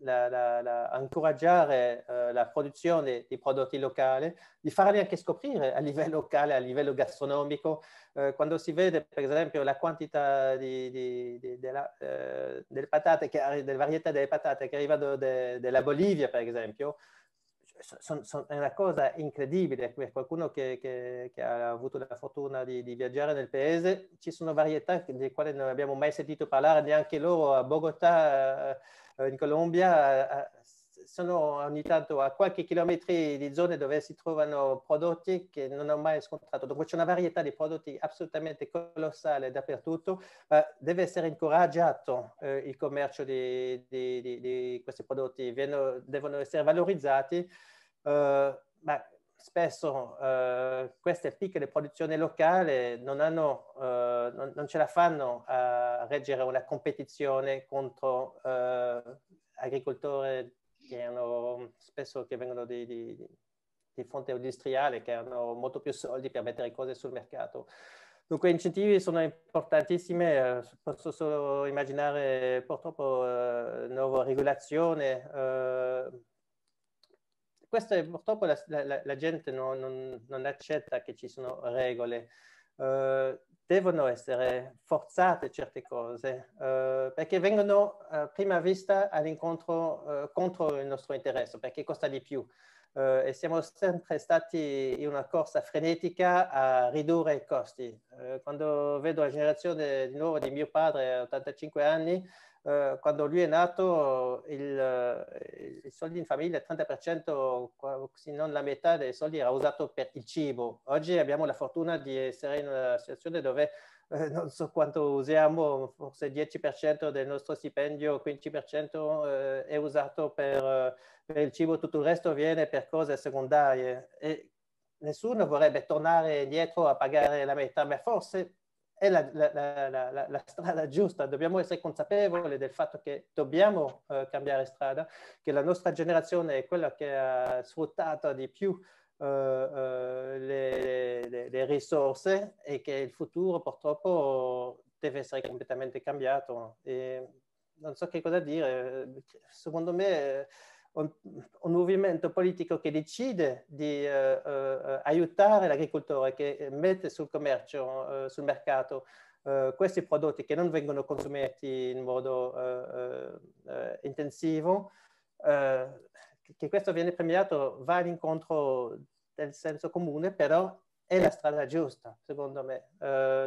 la, la, la, incoraggiare eh, la produzione di prodotti locali, di farli anche scoprire a livello locale, a livello gastronomico. Eh, quando si vede, per esempio, la quantità di, di, di, della, delle patate, che, delle varietà delle patate che arrivano dalla Bolivia, per esempio, son, son, è una cosa incredibile. Per qualcuno che, che, che, ha avuto la fortuna di, di, viaggiare nel paese, ci sono varietà di quali non abbiamo mai sentito parlare neanche loro a Bogotà eh, in Colombia eh, sono ogni tanto a qualche chilometro di zone dove si trovano prodotti che non ho mai scontrato. Dunque c'è una varietà di prodotti assolutamente colossale dappertutto. Uh, deve essere incoraggiato uh, il commercio di, di, di, di questi prodotti, Vieno, devono essere valorizzati, uh, ma spesso queste piccole produzioni locali non, hanno, non, non, ce la fanno a reggere una competizione contro agricoltori che hanno spesso che vengono di, di, di fonte industriale, che hanno molto più soldi per mettere cose sul mercato. Dunque incentivi sono importantissimi, eh, posso solo immaginare purtroppo eh, nuova regolazione. Eh, questo è, purtroppo la, la, la gente non, non, non, accetta che ci sono regole. Uh, devono essere forzate certe cose uh, perché vengono a prima vista all'incontro uh, contro il nostro interesse perché costa di più uh, e siamo sempre stati in una corsa frenetica a ridurre i costi. quando vedo la generazione di nuovo di mio padre, 85 anni, Uh, quando lui è nato il, uh, i soldi in famiglia, il 30%, se non la metà dei soldi era usato per il cibo. Oggi abbiamo la fortuna di essere in una situazione dove uh, non so quanto usiamo, forse il 10% del nostro stipendio, 15% è usato per, per, il cibo, tutto il resto viene per cose secondarie. E nessuno vorrebbe tornare indietro a pagare la metà, ma forse è la, la, la, la, strada giusta, dobbiamo essere consapevoli del fatto che dobbiamo uh, cambiare strada, che la nostra generazione è quella che ha sfruttato di più uh, uh, le, le, le, risorse e che il futuro purtroppo deve essere completamente cambiato. E non so che cosa dire, secondo me un, un, movimento politico che decide di uh, uh, aiutare l'agricoltore, che mette sul commercio, uh, sul mercato, questi prodotti che non vengono consumati in modo intensivo, che questo viene premiato, va all'incontro del senso comune, però è la strada giusta, secondo me.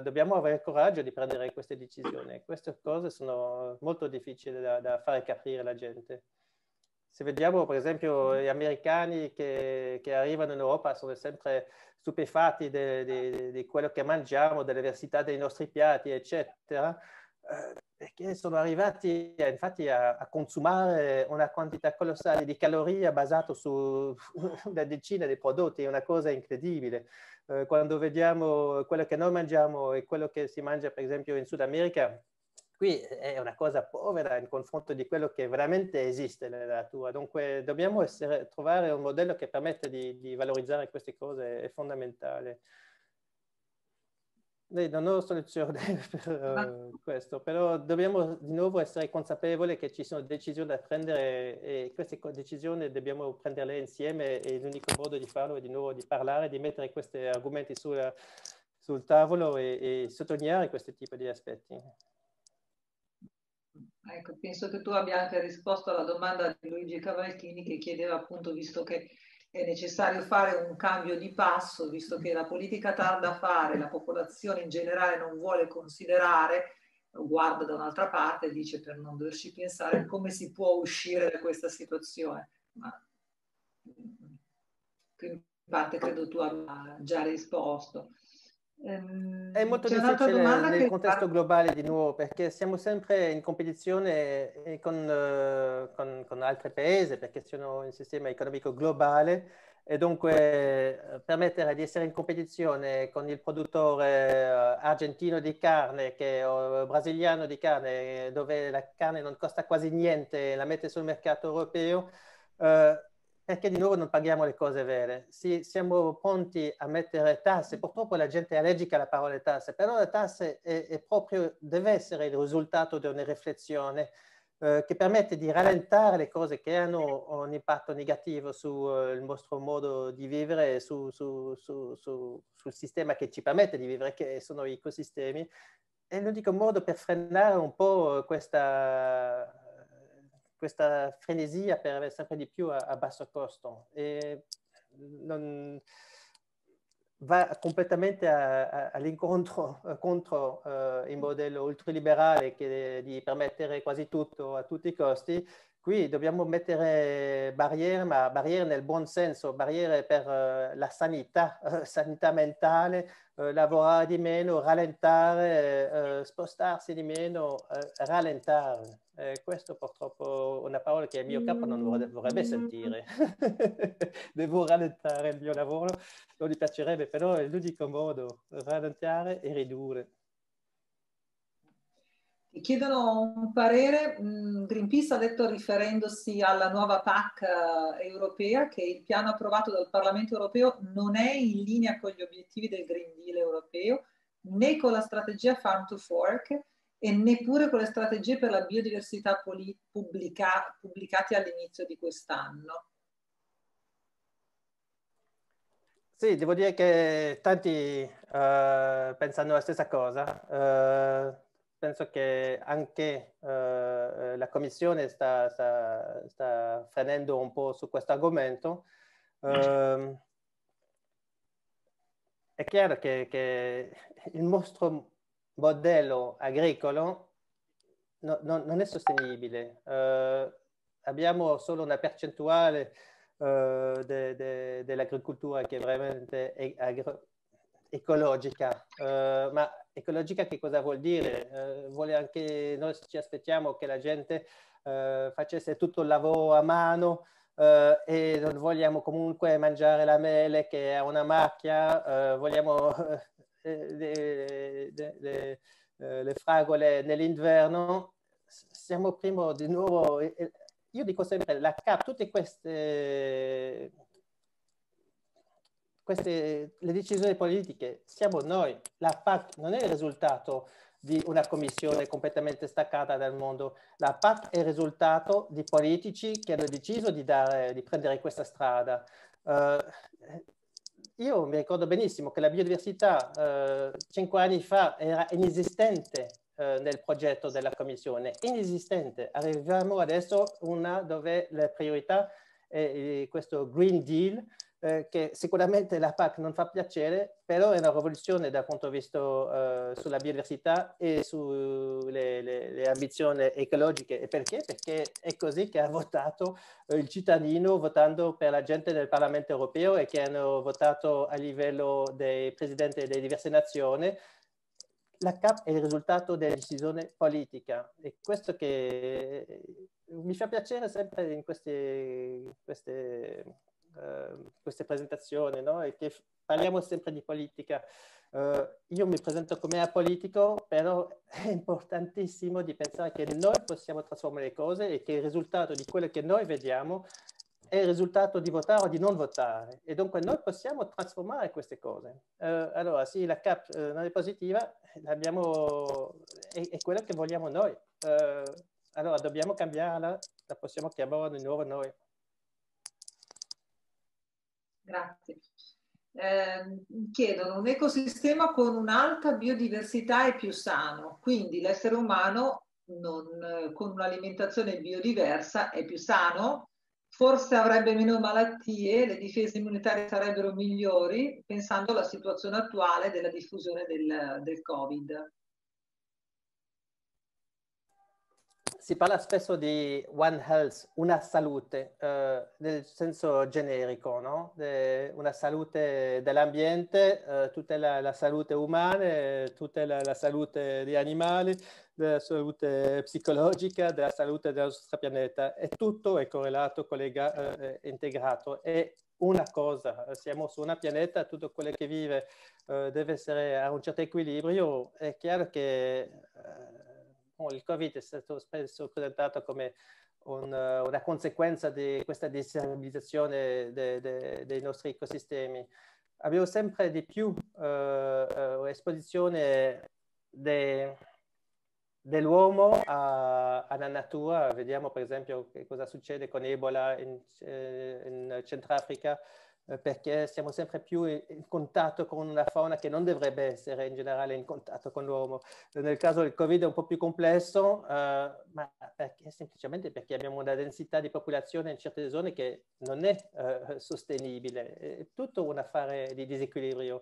dobbiamo avere il coraggio di prendere queste decisioni. Queste cose sono molto difficili da, da fare capire alla gente se vediamo per esempio gli americani che, che arrivano in Europa sono sempre stupefatti di quello che mangiamo, delle diversità dei nostri piatti, eccetera, eh, perché sono arrivati infatti a, a, consumare una quantità colossale di calorie basata su una decina di prodotti, è una cosa incredibile. Eh, quando vediamo quello che noi mangiamo e quello che si mangia per esempio in Sud America, qui è una cosa povera in confronto di quello che veramente esiste nella natura. Dunque dobbiamo essere, trovare un modello che permette di, di, valorizzare queste cose, è fondamentale. Non ho soluzione per uh, questo, però dobbiamo di nuovo essere consapevoli che ci sono decisioni da prendere e queste decisioni dobbiamo prenderle insieme e l'unico modo di farlo è di nuovo di parlare, di mettere questi argomenti sulla, sul tavolo e, e sottolineare questi tipi di aspetti. Ecco, penso che tu abbia anche risposto alla domanda di Luigi Cavalchini che chiedeva appunto, visto che è necessario fare un cambio di passo, visto che la politica tarda a fare, la popolazione in generale non vuole considerare, guarda da un'altra parte, dice per non doverci pensare come si può uscire da questa situazione. Ma, parte credo tu abbia già risposto. Ehm, È molto difficile nel contesto globale di nuovo perché siamo sempre in competizione eh, con, uh, con, con altri paesi perché sono un sistema economico globale e dunque eh, permettere di essere in competizione con il produttore uh, argentino di carne che, o brasiliano di carne dove la carne non costa quasi niente e la mette sul mercato europeo uh, perché di nuovo non paghiamo le cose vere. Sì, siamo pronti a mettere tasse, purtroppo la gente è allergica alla parola tasse, però la tasse è, è proprio, deve essere il risultato di una riflessione eh, che permette di rallentare le cose che hanno un impatto negativo sul eh, nostro modo di vivere e su, su, su, sul sistema che ci permette di vivere, che sono gli ecosistemi. È l'unico modo per frenare un po' questa questa frenesia per avere sempre di più a, a basso costo. E non, va completamente all'incontro contro uh, il modello ultraliberale che di permettere quasi tutto a tutti i costi. Qui dobbiamo mettere barriere, ma barriere nel buon senso, barriere per uh, la sanità, uh, sanità mentale, lavorare di meno, rallentare, spostarsi di meno, rallentare. Eh, questo purtroppo è una parola che il mio capo non vorrebbe sentire. Devo rallentare il mio lavoro, non gli piacerebbe, però è l'unico modo, rallentare e ridurre. Ti chiedono un parere, mm, Greenpeace ha detto riferendosi alla nuova PAC eh, europea che il piano approvato dal Parlamento europeo non è in linea con gli obiettivi del Green Deal europeo né con la strategia Farm to Fork e neppure con le strategie per la biodiversità pubblica, pubblicate all'inizio di quest'anno. Sì, devo dire che tanti uh, pensano la stessa cosa. Uh, penso che anche uh, la Commissione sta, sta, sta, frenendo un po' su questo argomento. Uh, è chiaro che, che il nostro modello agricolo no, no, non è sostenibile. Uh, abbiamo solo una percentuale uh, de, de, dell'agricoltura che è veramente è agro- ecologica. Uh, ma ecologica che cosa vuol dire? vuole anche, noi ci aspettiamo che la gente facesse tutto il lavoro a mano, Uh, e non vogliamo comunque mangiare la mele che ha una macchia, uh, vogliamo le, le, eh, le fragole nell'inverno, siamo prima di nuovo, io dico sempre, la CAP, tutte queste, queste le decisioni politiche, siamo noi, la PAC non è il risultato di una commissione completamente staccata dal mondo. La PAC è il risultato di politici che hanno deciso di, dare, di prendere questa strada. Uh, io mi ricordo benissimo che la biodiversità eh, cinque anni fa era inesistente eh, nel progetto della Commissione, inesistente. Arriviamo adesso a una dove la priorità è questo Green Deal eh, che sicuramente la PAC non fa piacere, però è una rivoluzione dal punto di vista eh, sulla biodiversità e sulle le, le ambizioni ecologiche. E perché? Perché è così che ha votato eh, il cittadino votando per la gente del Parlamento europeo e che hanno votato a livello dei presidenti delle diverse nazioni. La CAP è il risultato della decisione politica e questo che mi fa piacere sempre in queste, queste Ehm, queste presentazioni, no? E che parliamo sempre di politica. Uh, io mi presento come apolitico, però è importantissimo di pensare che noi possiamo trasformare le cose e che il risultato di quello che noi vediamo è il risultato di votare o di non votare e dunque noi possiamo trasformare queste cose. Uh, allora sì, la CAP uh, non è positiva, è, è quella che vogliamo noi. Allora dobbiamo cambiarla, la possiamo chiamare di nuovo noi. Grazie. Eh, chiedono un ecosistema con un'alta biodiversità è più sano, quindi l'essere umano non, con un'alimentazione biodiversa è più sano, forse avrebbe meno malattie, le difese immunitarie sarebbero migliori, pensando alla situazione attuale della diffusione del, del Covid. Si parla spesso di One Health, una salute, eh, nel senso generico, no? De, una salute dell'ambiente, eh, tutela la salute umana, tutela la salute degli animali, della salute psicologica, della salute del nostro pianeta. E tutto è correlato, collegato, eh, integrato. È una cosa, siamo su una pianeta, tutto quello che vive eh, deve essere a un certo equilibrio. È chiaro che eh, il Covid è stato spesso presentato come un, una conseguenza di questa destabilizzazione de, de, dei nostri ecosistemi. Abbiamo sempre di più uh, esposizione de, dell'uomo alla natura. Vediamo per esempio cosa succede con Ebola in, eh, in Centrafrica eh, perché siamo sempre più in contatto con una fauna che non dovrebbe essere in generale in contatto con l'uomo. Nel caso del Covid è un po' più complesso, uh, ma perché, semplicemente perché abbiamo una densità di popolazione in certe zone che non è uh, sostenibile. È tutto un affare di disequilibrio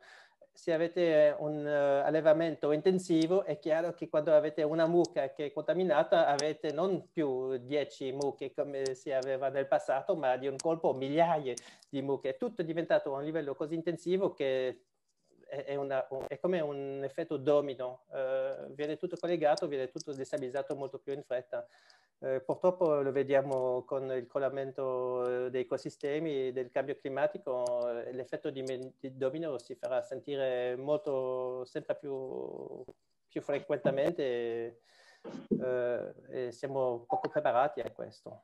se avete un uh, allevamento intensivo è chiaro che quando avete una mucca che è contaminata avete non più 10 mucche come si aveva nel passato, ma di un colpo migliaia di mucche. È tutto diventato a un livello così intensivo che è, è, una, è come un effetto domino, uh, viene tutto collegato, viene tutto destabilizzato molto più in fretta. Eh, purtroppo lo vediamo con il collamento dei ecosistemi, del cambio climatico, l'effetto di, di, domino si farà sentire molto, sempre più, più frequentemente eh, e siamo poco preparati a questo.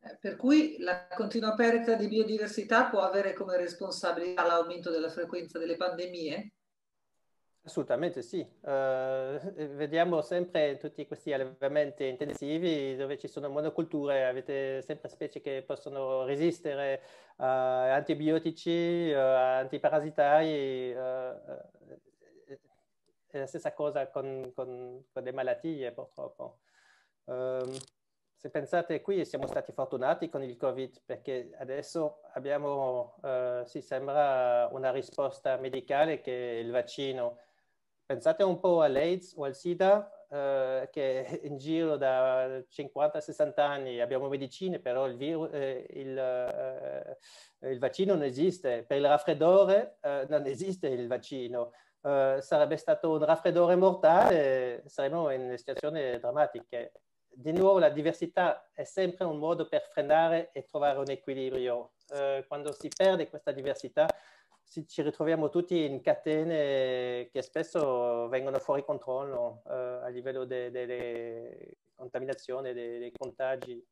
Eh, per cui la continua perdita di biodiversità può avere come responsabilità l'aumento della frequenza delle pandemie? Assolutamente sì, uh, vediamo sempre tutti questi allevamenti intensivi dove ci sono monoculture, avete sempre specie che possono resistere a antibiotici, a antiparassitari, uh, è la stessa cosa con, con, con le malattie purtroppo. Um, se pensate qui siamo stati fortunati con il Covid perché adesso abbiamo, uh, si sembra, una risposta medicale che è il vaccino pensate un po' all'AIDS o al SIDA, eh, che in giro da 50-60 anni abbiamo medicine, però il, virus, eh, il, eh, il, vaccino non esiste. Per il raffreddore eh, non esiste il vaccino. Eh, sarebbe stato un raffreddore mortale, saremmo in una situazione drammatica. Di nuovo la diversità è sempre un modo per frenare e trovare un equilibrio. Eh, quando si perde questa diversità ci ritroviamo tutti in catene che spesso vengono fuori controllo eh, a livello delle de, contaminazioni, dei, contagi.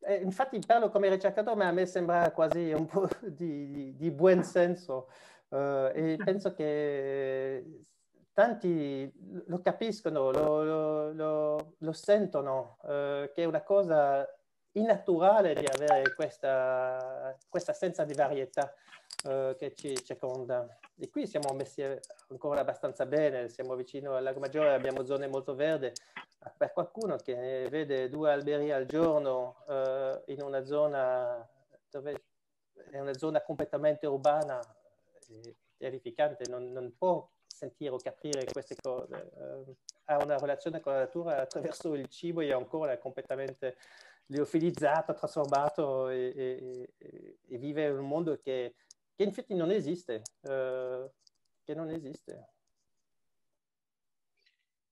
E infatti parlo come ricercatore, ma a me sembra quasi un po' di, di, di buon senso uh, e penso che tanti lo capiscono, lo, lo, lo, lo sentono, uh, che è una cosa innaturale di avere questa, questa assenza di varietà uh, che ci circonda. E qui siamo messi ancora abbastanza bene, siamo vicino al Lago Maggiore, abbiamo zone molto verdi. Per qualcuno che vede due alberi al giorno uh, in una zona dove è una zona completamente urbana, è terrificante, non, non può sentire o capire queste cose. Uh, ha una relazione con la natura attraverso il cibo e ancora completamente liofilizzato, trasformato e, e, e, vive in un mondo che, che infatti non esiste, eh, che non esiste.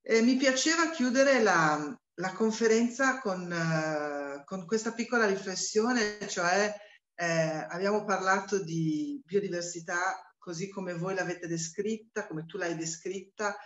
Eh, mi piaceva chiudere la, la conferenza con, uh, con, questa piccola riflessione, cioè eh, abbiamo parlato di biodiversità così come voi l'avete descritta, come tu l'hai descritta,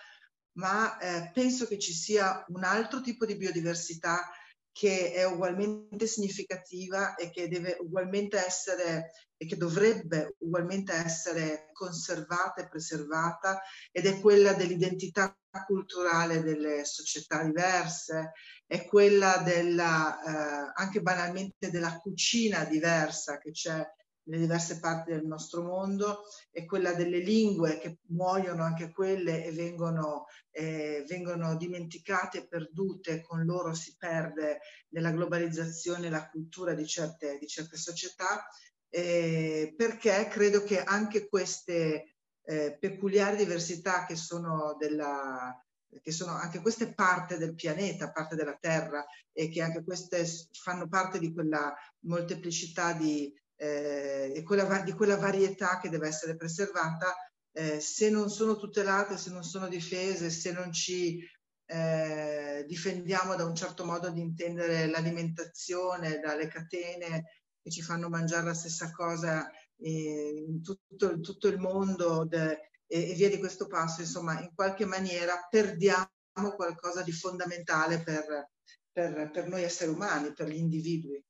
ma eh, penso che ci sia un altro tipo di biodiversità che è ugualmente significativa e che deve ugualmente essere e che dovrebbe ugualmente essere conservata e preservata ed è quella dell'identità culturale delle società diverse, è quella della, eh, anche banalmente della cucina diversa che c'è nelle diverse parti del nostro mondo e quella delle lingue che muoiono anche quelle e vengono, eh, vengono dimenticate perdute, con loro si perde nella globalizzazione la cultura di certe, di certe società, eh, perché credo che anche queste eh, peculiari diversità che sono della, che sono anche queste parte del pianeta, parte della Terra e che anche queste fanno parte di quella molteplicità di, eh, quella, di quella varietà che deve essere preservata, eh, se non sono tutelate, se non sono difese, se non ci eh, difendiamo da un certo modo di intendere l'alimentazione, dalle catene che ci fanno mangiare la stessa cosa eh, in tutto, tutto il mondo de, e, e, via di questo passo, insomma, in qualche maniera perdiamo qualcosa di fondamentale per, per, per noi esseri umani, per gli individui.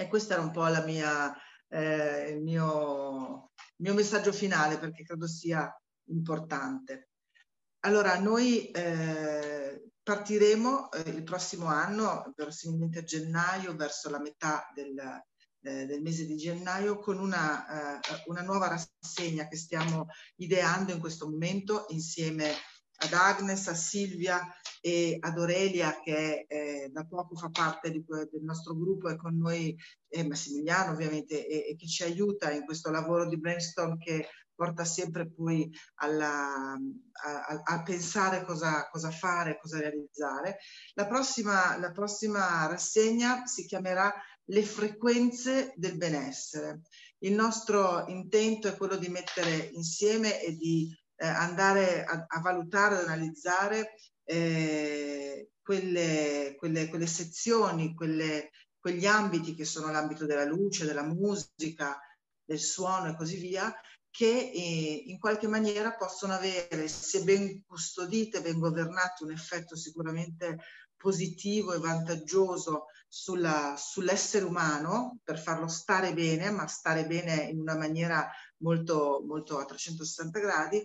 E questo era un po' la mia, eh, il, mio, il mio messaggio finale perché credo sia importante. Allora, noi eh, partiremo eh, il prossimo anno, verosimilmente a gennaio, verso la metà del, eh, del mese di gennaio, con una, eh, una, nuova rassegna che stiamo ideando in questo momento insieme ad Agnes, a Silvia e ad Aurelia che eh, da poco fa parte di, del nostro gruppo e con noi eh, Massimiliano ovviamente e, e, che ci aiuta in questo lavoro di brainstorm che porta sempre poi alla, a, a, pensare cosa, cosa, fare, cosa realizzare. La prossima, la prossima rassegna si chiamerà Le frequenze del benessere. Il nostro intento è quello di mettere insieme e di eh, andare a, a, valutare, ad analizzare eh, quelle, quelle, quelle, sezioni, quelle, quegli ambiti che sono l'ambito della luce, della musica, del suono e così via, che eh, in qualche maniera possono avere, se ben custodite, ben governate, un effetto sicuramente positivo e vantaggioso sulla, sull'essere umano per farlo stare bene, ma stare bene in una maniera molto, molto a 360 gradi,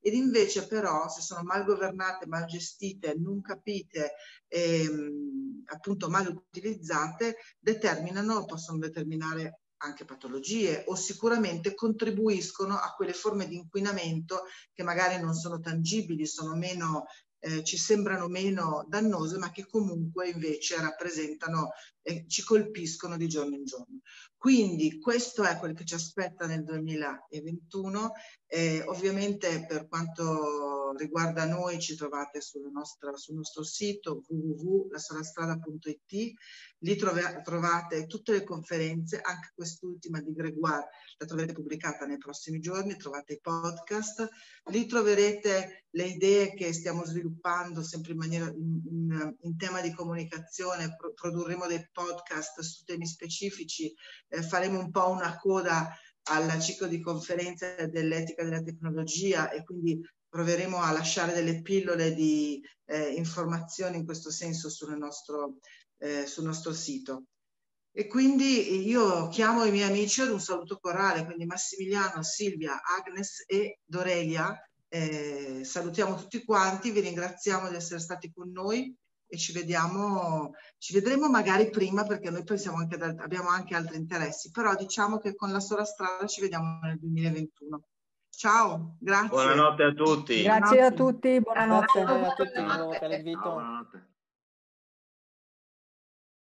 ed invece però se sono mal governate, mal gestite, non capite, ehm, appunto mal utilizzate, determinano, possono determinare anche patologie o sicuramente contribuiscono a quelle forme di inquinamento che magari non sono tangibili, sono meno, eh, ci sembrano meno dannose, ma che comunque invece rappresentano e ci colpiscono di giorno in giorno. Quindi questo è quel che ci aspetta nel 2021. Eh, ovviamente per quanto riguarda noi ci trovate nostra, sul nostro sito www.lasolastrada.it Lì trove, trovate tutte le conferenze, anche quest'ultima di Gregoire la troverete pubblicata nei prossimi giorni, trovate i podcast, lì troverete le idee che stiamo sviluppando sempre in, maniera, in, in, in tema di comunicazione, Pro, produrremo dei podcast su temi specifici, eh, faremo un po' una coda al ciclo di conferenze dell'etica della tecnologia e quindi proveremo a lasciare delle pillole di eh, informazioni in questo senso sul nostro, eh, sul nostro sito. E quindi io chiamo i miei amici ad un saluto corale, quindi Massimiliano, Silvia, Agnes e Dorelia. Eh, salutiamo tutti quanti, vi ringraziamo di essere stati con noi e ci vediamo, ci vedremo magari prima perché noi pensiamo anche ad, abbiamo anche altri interessi, però diciamo che con la sola strada ci vediamo nel 2021. Ciao, grazie. Buonanotte a tutti. Grazie a tutti, buonanotte. Grazie a tutti per l'invito. Buonanotte.